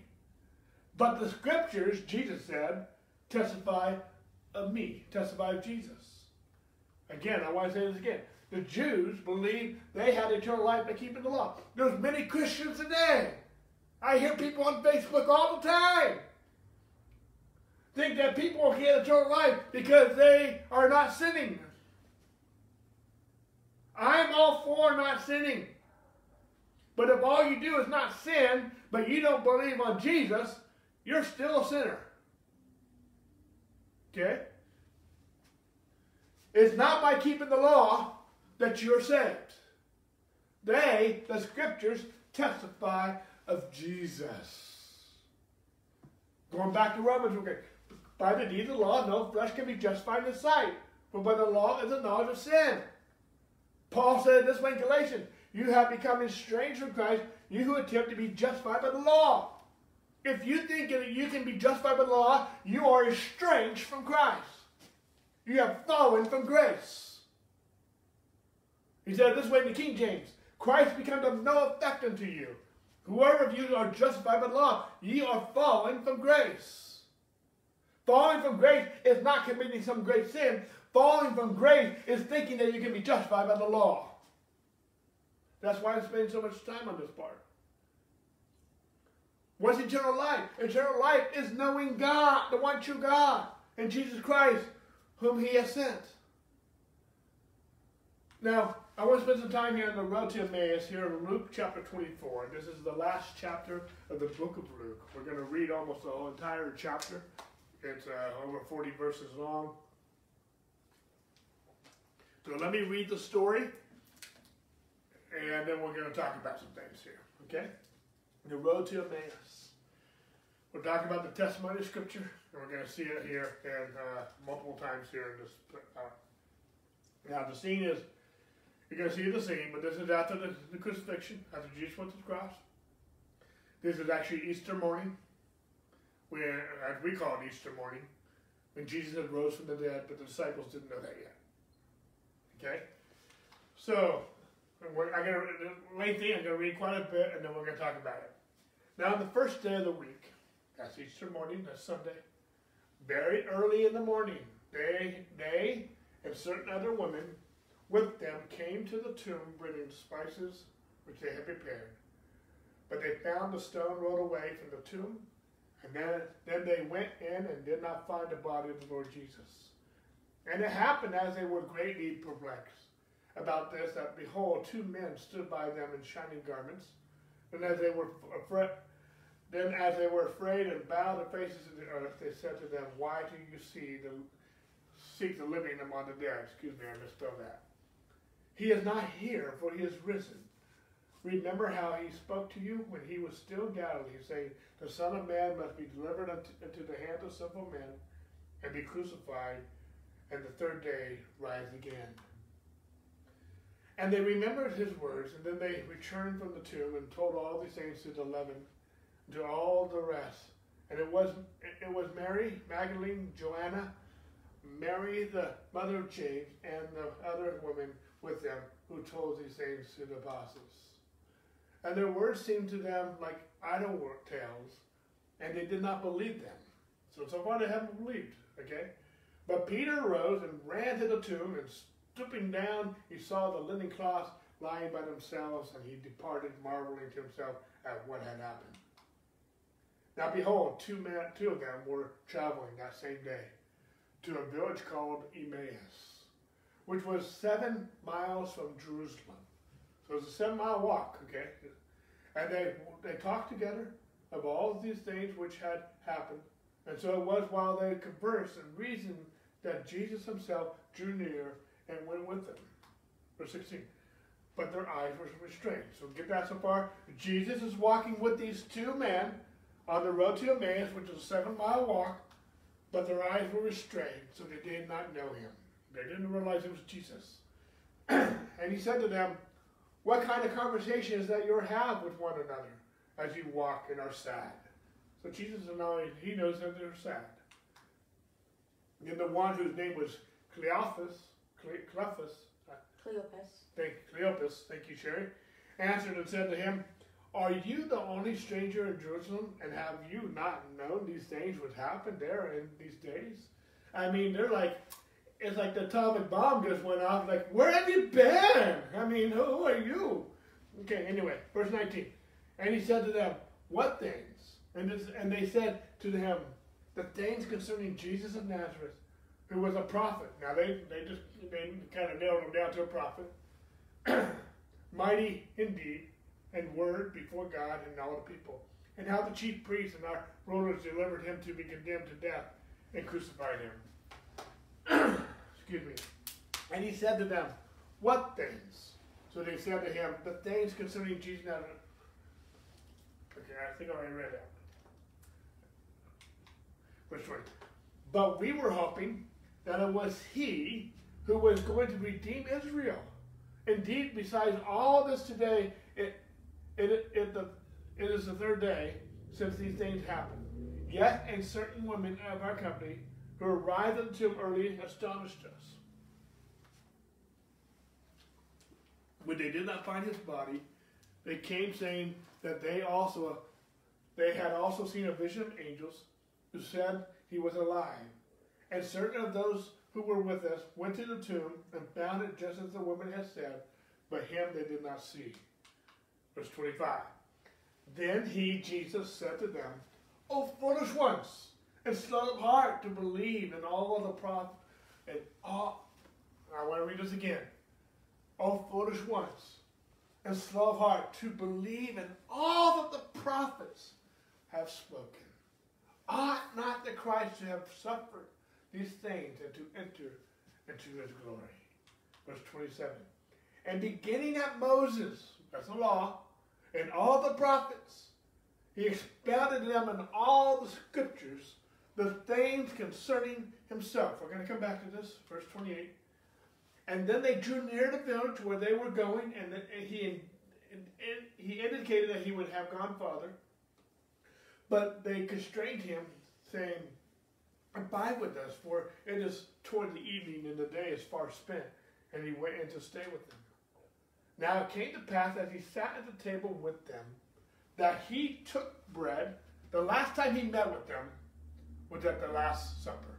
But the scriptures, Jesus said, testify of me, testify of Jesus. Again, I want to say this again. The Jews believed they had eternal life by keeping the law. There's many Christians today. I hear people on Facebook all the time think that people get eternal life because they are not sinning. I'm all for not sinning. But if all you do is not sin, but you don't believe on Jesus, you're still a sinner. Okay? It's not by keeping the law that you're saved. They, the scriptures, testify of Jesus. Going back to Romans, okay. By the deeds of the law, no flesh can be justified in the sight, but by the law is the knowledge of sin. Paul said this way in Galatians, you have become estranged from Christ, you who attempt to be justified by the law. If you think that you can be justified by the law, you are estranged from Christ. You have fallen from grace. He said this way in the King James Christ becomes of no effect unto you. Whoever of you are justified by the law, ye are fallen from grace. Falling from grace is not committing some great sin. Falling from grace is thinking that you can be justified by the law. That's why I spend so much time on this part. What's eternal life? Eternal life is knowing God, the one true God, and Jesus Christ, whom He has sent. Now, I want to spend some time here on the road to Emmaus here in Luke chapter 24. This is the last chapter of the book of Luke. We're going to read almost the whole entire chapter. It's uh, over 40 verses long. So let me read the story, and then we're going to talk about some things here. Okay? The road to Emmaus. We're talking about the testimony of Scripture, and we're going to see it here and uh, multiple times here in this. Uh, now the scene is you're going to see the scene, but this is after the, the crucifixion, after Jesus went to the cross. This is actually Easter morning, where, as we call it Easter morning, when Jesus had rose from the dead, but the disciples didn't know that yet. Okay? So, we're, I'm going to, lengthy, I'm going to read quite a bit, and then we're going to talk about it. Now, on the first day of the week, that's Easter morning, that's Sunday, very early in the morning, they, they and certain other women with them came to the tomb bringing spices which they had prepared. But they found the stone rolled away from the tomb, and then, then they went in and did not find the body of the Lord Jesus. And it happened as they were greatly perplexed about this, that behold, two men stood by them in shining garments. And as they were afraid, then as they were afraid and bowed their faces to the earth, they said to them, Why do you see the seek the living among the dead? Excuse me, I misspelled that. He is not here, for he is risen. Remember how he spoke to you when he was still Galilee, saying, The Son of Man must be delivered into the hands of simple men and be crucified, and the third day rise again. And they remembered his words, and then they returned from the tomb and told all these things to the eleven, to all the rest. And it was it was Mary Magdalene, Joanna, Mary the mother of James, and the other women with them who told these things to the apostles. And their words seemed to them like idle tales, and they did not believe them. So, so far they haven't believed, okay? But Peter arose and ran to the tomb, and stooping down, he saw the linen cloths lying by themselves, and he departed, marveling to himself at what had happened. Now behold, two, men, two of them were traveling that same day to a village called Emmaus which was seven miles from Jerusalem. So it was a seven mile walk, okay? And they, they talked together of all these things which had happened. And so it was while they conversed and reasoned that Jesus himself drew near and went with them. Verse 16. But their eyes were restrained. So get that so far. Jesus is walking with these two men on the road to Emmaus, which is a seven mile walk, but their eyes were restrained, so they did not know him. They didn't realize it was Jesus. *clears throat* and he said to them, What kind of conversation is that you have with one another as you walk and are sad? So Jesus knows, he knows that they're sad. And the one whose name was Cleophas, Cleophas, Cleopas. Thank you, Cleopas, thank you, Sherry, answered and said to him, Are you the only stranger in Jerusalem, and have you not known these things which happened there in these days? I mean, they're like, it's like the atomic bomb just went off. Like, where have you been? I mean, who are you? Okay, anyway, verse 19. And he said to them, What things? And, this, and they said to him, The things concerning Jesus of Nazareth, who was a prophet. Now, they, they just they kind of nailed him down to a prophet. *clears throat* Mighty indeed, and word before God and all the people. And how the chief priests and our rulers delivered him to be condemned to death and crucified him. *clears throat* Excuse me. And he said to them, What things? So they said to him, The things concerning Jesus. Okay, I think I already read that. Which 20. But we were hoping that it was he who was going to redeem Israel. Indeed, besides all this today, it, it, it, the, it is the third day since these things happened. Yet, a certain woman of our company who arrived at the tomb early astonished us. When they did not find his body, they came saying that they also they had also seen a vision of angels who said he was alive. And certain of those who were with us went to the tomb and found it just as the woman had said, but him they did not see. Verse 25. Then he, Jesus, said to them, O foolish ones, slow of heart to believe in all of the prophets. And all, I want to read this again. Oh, foolish ones, and slow of heart to believe in all that the prophets have spoken. Ought not the Christ to have suffered these things and to enter into his glory? Verse 27. And beginning at Moses, that's the law, and all the prophets, he expounded them in all the scriptures the things concerning himself. We're going to come back to this, verse 28. And then they drew near the village where they were going, and he, he indicated that he would have gone farther. But they constrained him, saying, Abide with us, for it is toward the evening, and the day is far spent. And he went in to stay with them. Now it came to pass as he sat at the table with them, that he took bread. The last time he met with them was at the Last Supper.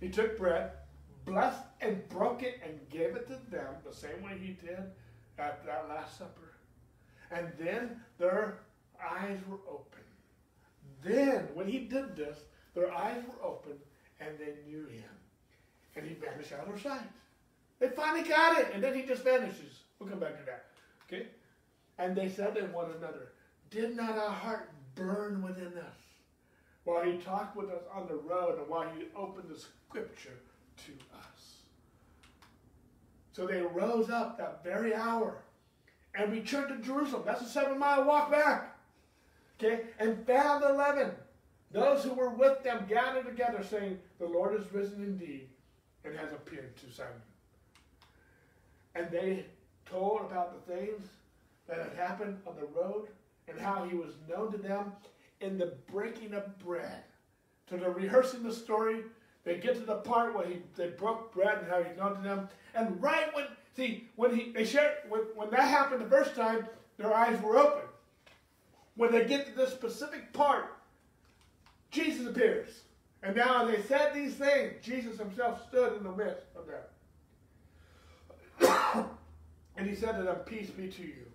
He took bread, blessed and broke it, and gave it to them the same way he did at that Last Supper. And then their eyes were open. Then, when he did this, their eyes were open and they knew him. And he vanished out of sight. They finally got it, and then he just vanishes. We'll come back to that. Okay? And they said to one another, Did not our heart burn within us while he talked with us on the road and while he opened the scripture to us? So they rose up that very hour and returned to Jerusalem. That's a seven mile walk back. Okay? And found the eleven. Those who were with them gathered together, saying, The Lord is risen indeed and has appeared to Simon. And they told about the things that had happened on the road and how he was known to them in the breaking of bread. So they're rehearsing the story. They get to the part where he, they broke bread and how he's known to them. And right when, see, when he, they share, when, when that happened the first time, their eyes were open. When they get to this specific part, Jesus appears. And now as they said these things. Jesus himself stood in the midst of them. *coughs* And he said to them, Peace be to you.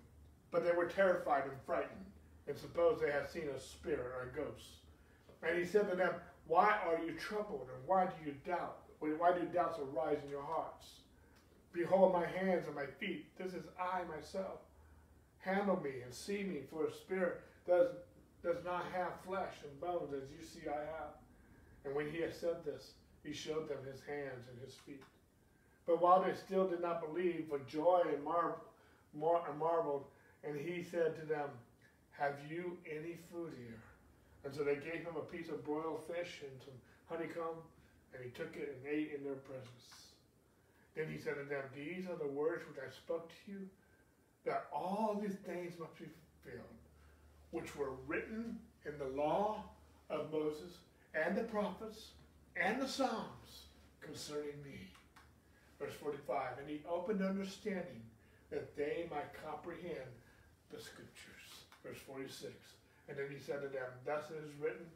But they were terrified and frightened, and suppose they had seen a spirit or a ghost. And he said to them, Why are you troubled, and why do you doubt? Why do doubts arise in your hearts? Behold my hands and my feet. This is I myself. Handle me and see me, for a spirit does, does not have flesh and bones as you see I have. And when he had said this, he showed them his hands and his feet. But while they still did not believe, for joy and mar- marveled, and he said to them, Have you any food here? And so they gave him a piece of broiled fish and some honeycomb, and he took it and ate in their presence. Then he said to them, These are the words which I spoke to you, that all these things must be fulfilled, which were written in the law of Moses and the prophets and the Psalms concerning me. Verse 45, and he opened understanding that they might comprehend the scriptures. Verse 46, and then he said to them, Thus it is written,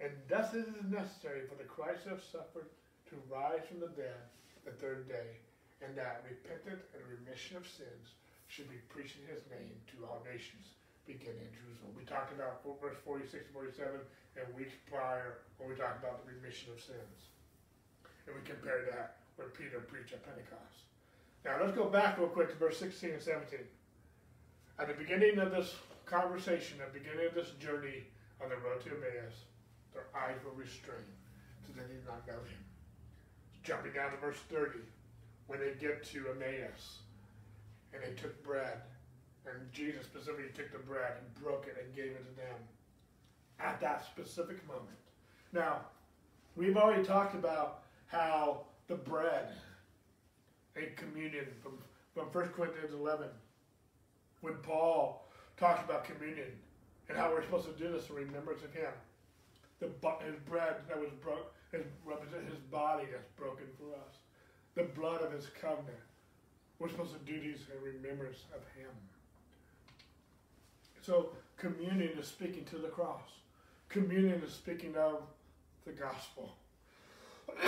and thus it is necessary for the Christ to have suffered to rise from the dead the third day, and that repentance and remission of sins should be preached in his name to all nations, beginning in Jerusalem. We talked about verse 46 and 47 and weeks prior when we talked about the remission of sins. And we compared that where Peter preached at Pentecost. Now let's go back real quick to verse 16 and 17. At the beginning of this conversation, at the beginning of this journey on the road to Emmaus, their eyes were restrained, so they did not know him. Jumping down to verse 30, when they get to Emmaus, and they took bread, and Jesus specifically took the bread and broke it and gave it to them at that specific moment. Now, we've already talked about how the bread and communion from, from 1 Corinthians 11. When Paul talks about communion and how we're supposed to do this in remembrance of him. The, his bread that was broke, his, represent his body that's broken for us. The blood of his covenant. We're supposed to do these in remembrance of him. So communion is speaking to the cross. Communion is speaking of the gospel. *coughs*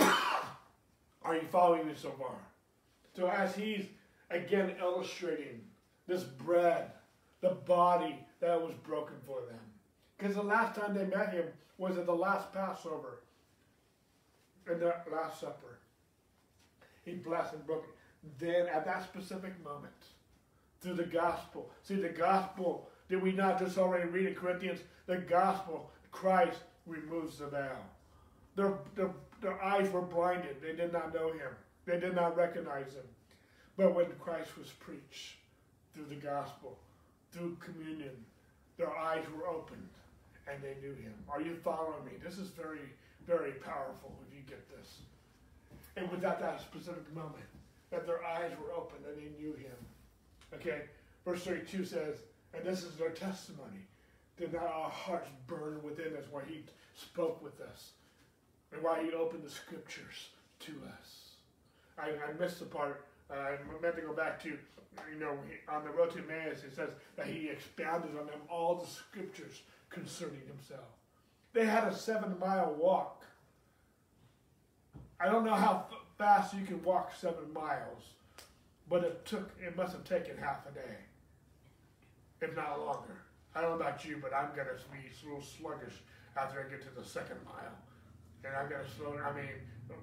Are you following me so far? So as he's again illustrating this bread, the body that was broken for them. Because the last time they met him was at the last Passover, in the Last Supper. He blessed and broke it. Then, at that specific moment, through the gospel, see, the gospel, did we not just already read in Corinthians? The gospel, Christ removes the veil. Their, their, their eyes were blinded. They did not know him, they did not recognize him. But when Christ was preached through the gospel, through communion, their eyes were opened and they knew him. Are you following me? This is very, very powerful if you get this. And without that specific moment, that their eyes were opened and they knew him. Okay? Verse 32 says, and this is their testimony. Did not our hearts burn within us while he spoke with us? And why he opened the scriptures to us. I, I missed the part. Uh, I meant to go back to, you know, on the road to Emmaus, it says that he expounded on them all the scriptures concerning himself. They had a seven mile walk. I don't know how fast you can walk seven miles, but it took, it must have taken half a day, if not longer. I don't know about you, but I'm going to be a little sluggish after I get to the second mile. And I'm going to slow, I mean,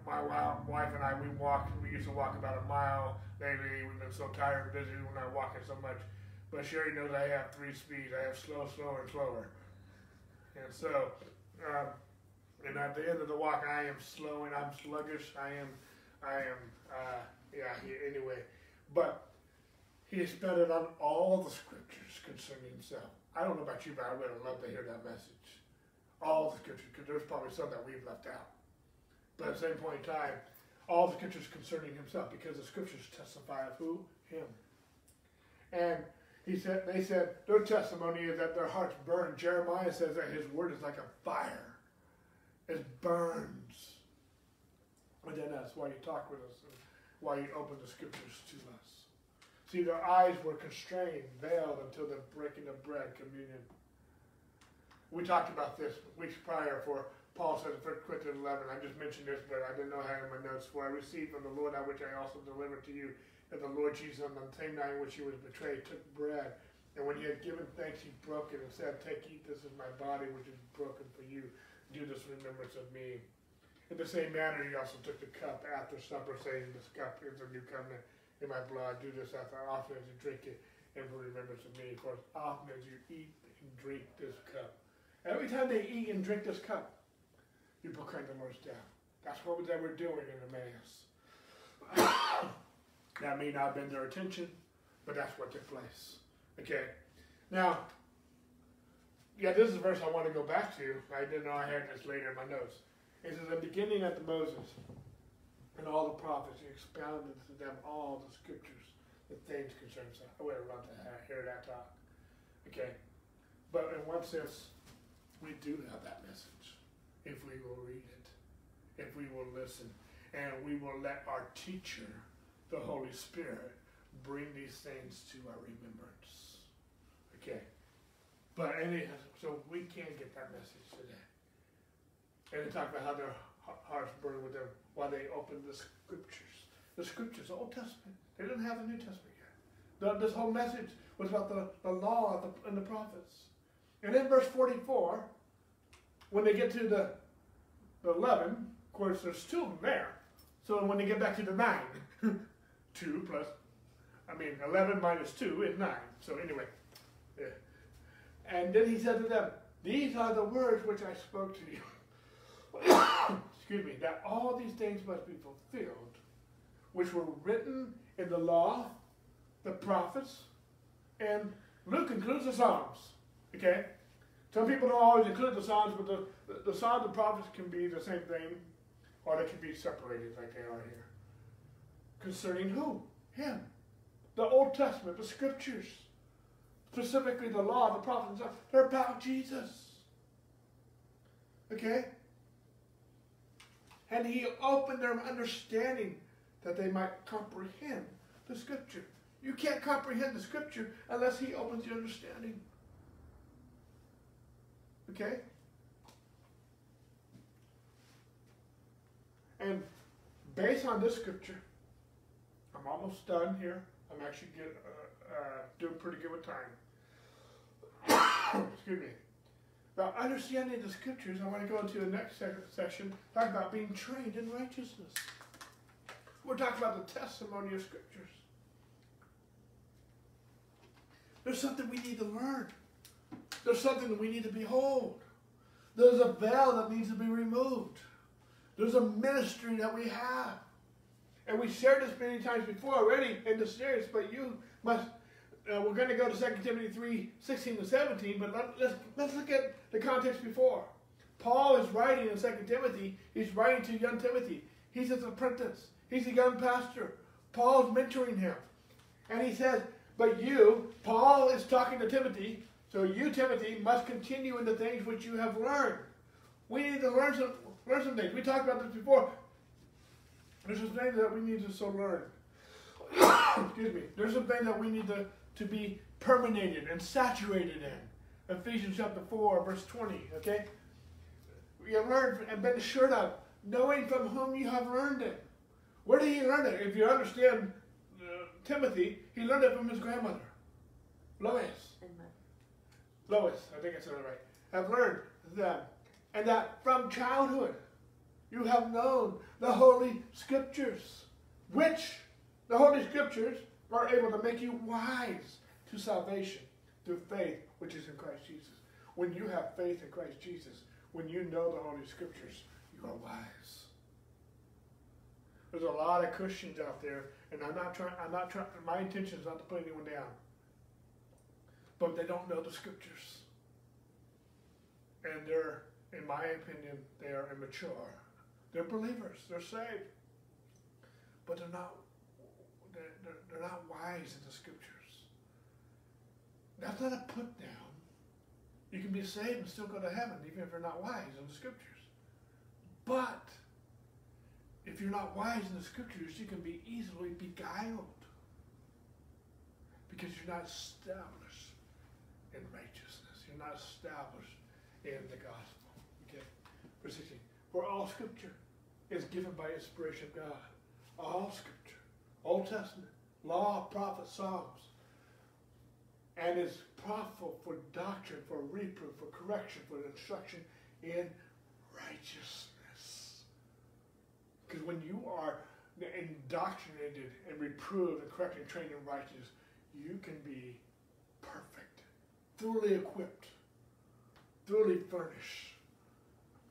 my wife and I, we walked, we used to walk about a mile. Lately, we've been so tired and busy, we're not walking so much. But Sherry knows I have three speeds. I have slow, slower, and slower. And so, um, and at the end of the walk, I am slow and I'm sluggish. I am, I am, uh, yeah, anyway. But he expounded on all the scriptures concerning himself. I don't know about you, but I would love to hear that message. All the scriptures, because there's probably some that we've left out. But at the same point in time, all the scriptures concerning himself, because the scriptures testify of who? Him. And he said, they said, their testimony is that their hearts burn. Jeremiah says that his word is like a fire. It burns. And then that's why you talk with us and why you open the scriptures to us. See, their eyes were constrained, veiled until the breaking of bread, communion. We talked about this weeks prior for Paul says in 1 Corinthians 11, I just mentioned this, but I didn't know how in my notes, for I received from the Lord that which I also delivered to you that the Lord Jesus, on the same night in which he was betrayed, took bread. And when he had given thanks, he broke it and said, Take, eat, this is my body, which is broken for you. Do this in remembrance of me. In the same manner, he also took the cup after supper, saying, This cup is the new covenant in my blood. Do this after often as you drink it in remembrance of me. For as often as you eat and drink this cup. Every time they eat and drink this cup, you proclaim the Lord's death. That's what they were doing in Emmaus. *coughs* That may not have been their intention, but that's what took place. Okay. Now, yeah, this is a verse I want to go back to. I didn't know I had this later in my notes. It says, the beginning at the Moses and all the prophets, he expounded to them all the scriptures, the things concerning himself. I would have loved to hear that talk. Okay. But in one sense, we do have that message if we will read it, if we will listen, and we will let our teacher the Holy Spirit bring these things to our remembrance. Okay. But any, so we can get that message today. And talk about how their hearts burn with them while they open the scriptures. The scriptures, the Old Testament. They didn't have the New Testament yet. The, this whole message was about the, the law the, and the prophets. And in verse 44, when they get to the, the 11, of course, there's two of them there. So when they get back to the 9, *laughs* 2 plus, I mean, 11 minus 2 is 9. So anyway, yeah. And then he said to them, These are the words which I spoke to you. *coughs* Excuse me, that all these things must be fulfilled, which were written in the law, the prophets, and Luke includes the Psalms. Okay? Some people don't always include the Psalms, but the, the, the and prophets can be the same thing, or they can be separated like they are here. Concerning who? Him. The Old Testament, the scriptures, specifically the law, the prophets, they're about Jesus. Okay? And he opened their understanding that they might comprehend the scripture. You can't comprehend the scripture unless he opens your understanding. Okay? And based on this scripture, I'm almost done here. I'm actually get, uh, uh, doing pretty good with time. *coughs* Excuse me. Now, understanding the scriptures, I want to go into the next section, talk about being trained in righteousness. We're talking about the testimony of scriptures. There's something we need to learn. There's something that we need to behold. There's a veil that needs to be removed. There's a ministry that we have. And we shared this many times before already in the series, but you must uh, we're going to go to 2 Timothy 3 16 to 17, but let, let's, let's look at the context before. Paul is writing in 2 Timothy, he's writing to young Timothy. He's his apprentice, he's a young pastor. Paul's mentoring him. And he says, But you, Paul is talking to Timothy, so you, Timothy, must continue in the things which you have learned. We need to learn some, learn some things. We talked about this before. There's some things that we need to so learn. *coughs* Excuse me. There's some things that we need to to be permeated and saturated in. Ephesians chapter 4, verse 20, okay? You have learned and been assured of, knowing from whom you have learned it. Where did he learn it? If you understand uh, Timothy, he learned it from his grandmother, Lois. Lois, I think I said it right. Have learned them. and that from childhood you have known the Holy Scriptures, which the Holy Scriptures are able to make you wise to salvation through faith, which is in Christ Jesus. When you have faith in Christ Jesus, when you know the Holy Scriptures, you are wise. There's a lot of Christians out there, and I'm not trying. I'm not trying. My intention is not to put anyone down, but they don't know the Scriptures, and they're, in my opinion, they are immature. They're believers. They're saved, but they're not they're, they're not wise in the scriptures. That's not a put down. You can be saved and still go to heaven, even if you're not wise in the scriptures. But if you're not wise in the scriptures, you can be easily beguiled because you're not established in righteousness. You're not established in the gospel. Okay? Verse 16. For all scripture is given by inspiration of God. All scripture Old Testament, law, prophets, psalms, and is profitable for doctrine, for reproof, for correction, for instruction in righteousness. Because when you are indoctrinated and reproved and corrected and trained in righteousness, you can be perfect, thoroughly equipped, thoroughly furnished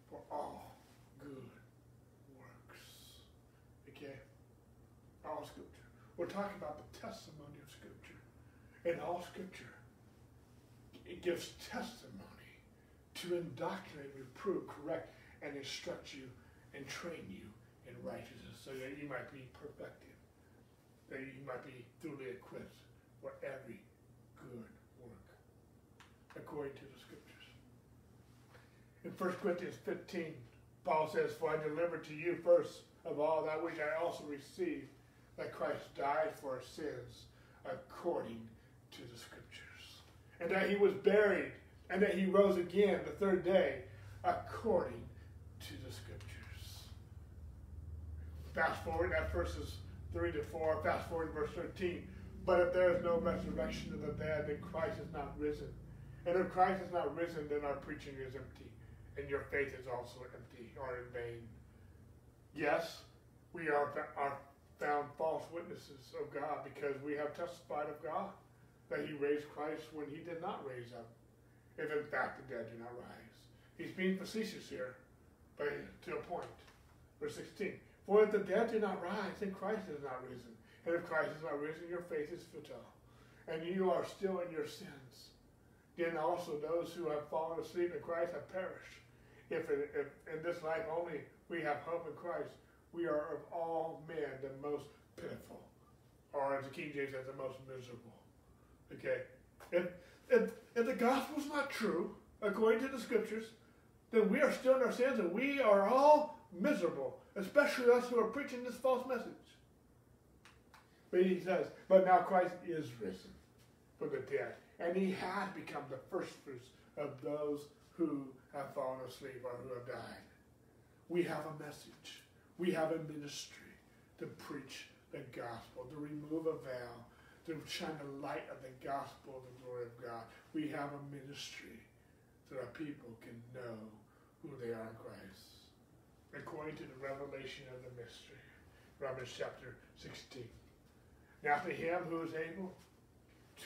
for all good works. Okay? all Scripture. We're talking about the testimony of Scripture. And all Scripture, it gives testimony to indoctrinate, reprove, correct, and instruct you and train you in righteousness so that you might be perfected, that you might be duly equipped for every according to the Scriptures. In 1 Corinthians 15, Paul says, For I delivered to you first of all that which I also received that Christ died for our sins according to the Scriptures, and that he was buried, and that he rose again the third day according to the Scriptures. Fast forward, that verses 3 to 4, fast forward to verse 13. But if there is no resurrection of the dead, then Christ is not risen. And if Christ is not risen, then our preaching is empty, and your faith is also empty or in vain. Yes, we are, our found false witnesses of God because we have testified of God that he raised Christ when he did not raise up, if in fact the dead do not rise. He's being facetious here, but to a point. Verse 16. For if the dead do not rise, then Christ is not risen. And if Christ is not risen, your faith is futile. And you are still in your sins. Then also those who have fallen asleep in Christ have perished. If, if in this life only we have hope in Christ, we are of all men the most pitiful, or as the King James says, the most miserable. Okay? If, if, if the gospel's not true, according to the scriptures, then we are still in our sins and we are all miserable, especially us who are preaching this false message. But he says, but now Christ is risen from the dead, and he has become the first fruits of those who have fallen asleep or who have died. We have a message. We have a ministry to preach the gospel, to remove a veil, to shine the light of the gospel the glory of God. We have a ministry so that people can know who they are in Christ. According to the revelation of the mystery. Romans chapter 16. Now to him who is able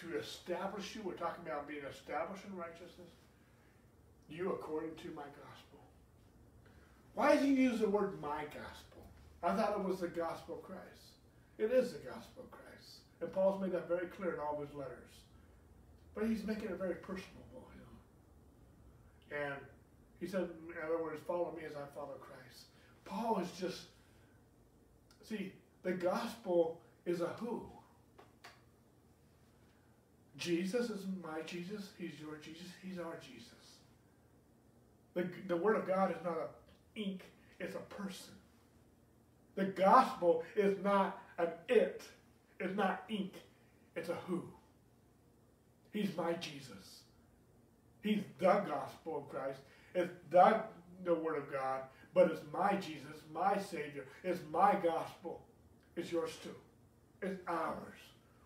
to establish you, we're talking about being established in righteousness, you according to my gospel. Why does he use the word my gospel? I thought it was the gospel of Christ. It is the gospel of Christ. And Paul's made that very clear in all his letters. But he's making it very personal for him. And he said, in other words, follow me as I follow Christ. Paul is just, see, the gospel is a who. Jesus is my Jesus. He's your Jesus. He's our Jesus. The, the Word of God is not a ink, it's a person. The gospel is not an it, it's not ink, it's a who. He's my Jesus. He's the gospel of Christ. It's the, the Word of God, but it's my Jesus, my Savior. It's my gospel. It's yours too. It's ours.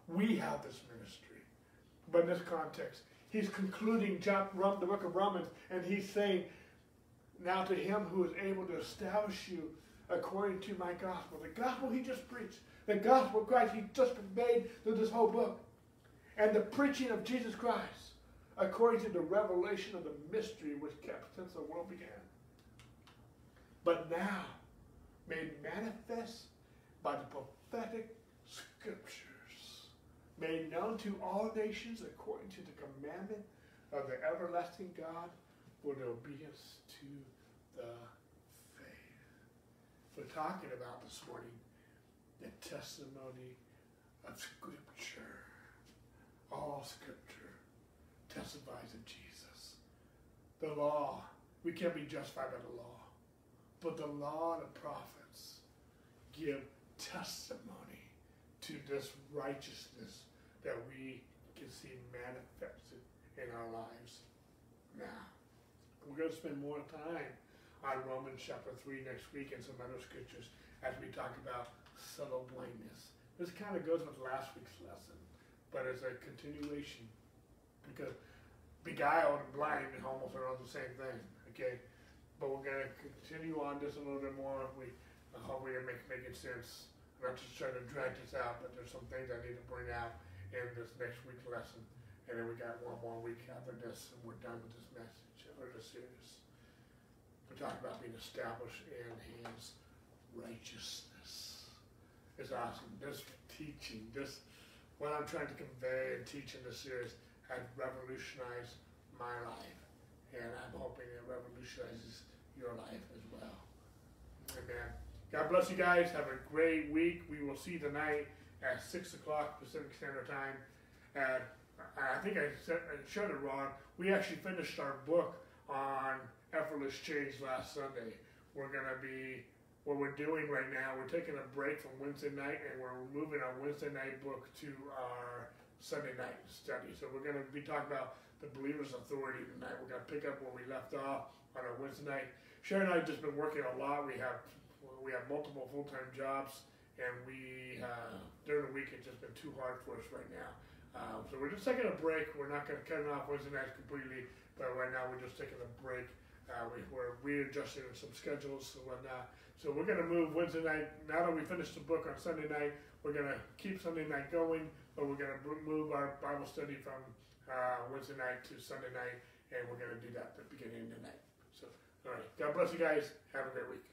We have this ministry. But in this context, he's concluding John, the book of Romans, and he's saying, Now to him who is able to establish you according to my gospel. The gospel he just preached. The gospel of Christ he just conveyed through this whole book. And the preaching of Jesus Christ according to the revelation of the mystery which kept since the world began. But now made manifest by the prophetic scriptures, made known to all nations according to the commandment of the everlasting God for obedience to the faith. We're talking about this morning the testimony of Scripture. All Scripture testifies of Jesus. The law, we can't be justified by the law, but the law and the prophets give testimony to this righteousness that we can see manifested in our lives now. We're going to spend more time on Romans chapter 3 next week and some other scriptures as we talk about subtle blindness. This kind of goes with last week's lesson, but it's a continuation because beguiled and blind almost are the same thing. Okay, but we're going to continue on this a little bit more. I hope We uh, it make making sense. Not just trying to drag this out, but there's some things I need to bring out in this next week's lesson. And then we got one more week after this, and we're done with this message or this series. We're talking about being established in His righteousness. It's awesome. This teaching, this what I'm trying to convey and teach in this series has revolutionized my life, and I'm hoping it revolutionizes your life as well. Amen. God bless you guys. Have a great week. We will see tonight at 6 o'clock Pacific Standard Time. And I think I, said, I showed it wrong. We actually finished our book on effortless change last Sunday. We're going to be, what we're doing right now, we're taking a break from Wednesday night and we're moving our Wednesday night book to our Sunday night study. So we're going to be talking about the believer's authority tonight. We're going to pick up where we left off on our Wednesday night. Sharon and I have just been working a lot. We have we have multiple full time jobs, and we uh, during the week it's just been too hard for us right now. Um, so we're just taking a break. We're not going to cut it off Wednesday nights completely, but right now we're just taking a break. Uh, we, are readjusting some schedules and whatnot. So we're going to move Wednesday night. Now that we finished the book on Sunday night, we're going to keep Sunday night going, but we're going to move our Bible study from uh, Wednesday night to Sunday night, and we're going to do that at the beginning of the night. So, all right. God bless you guys. Have a great week.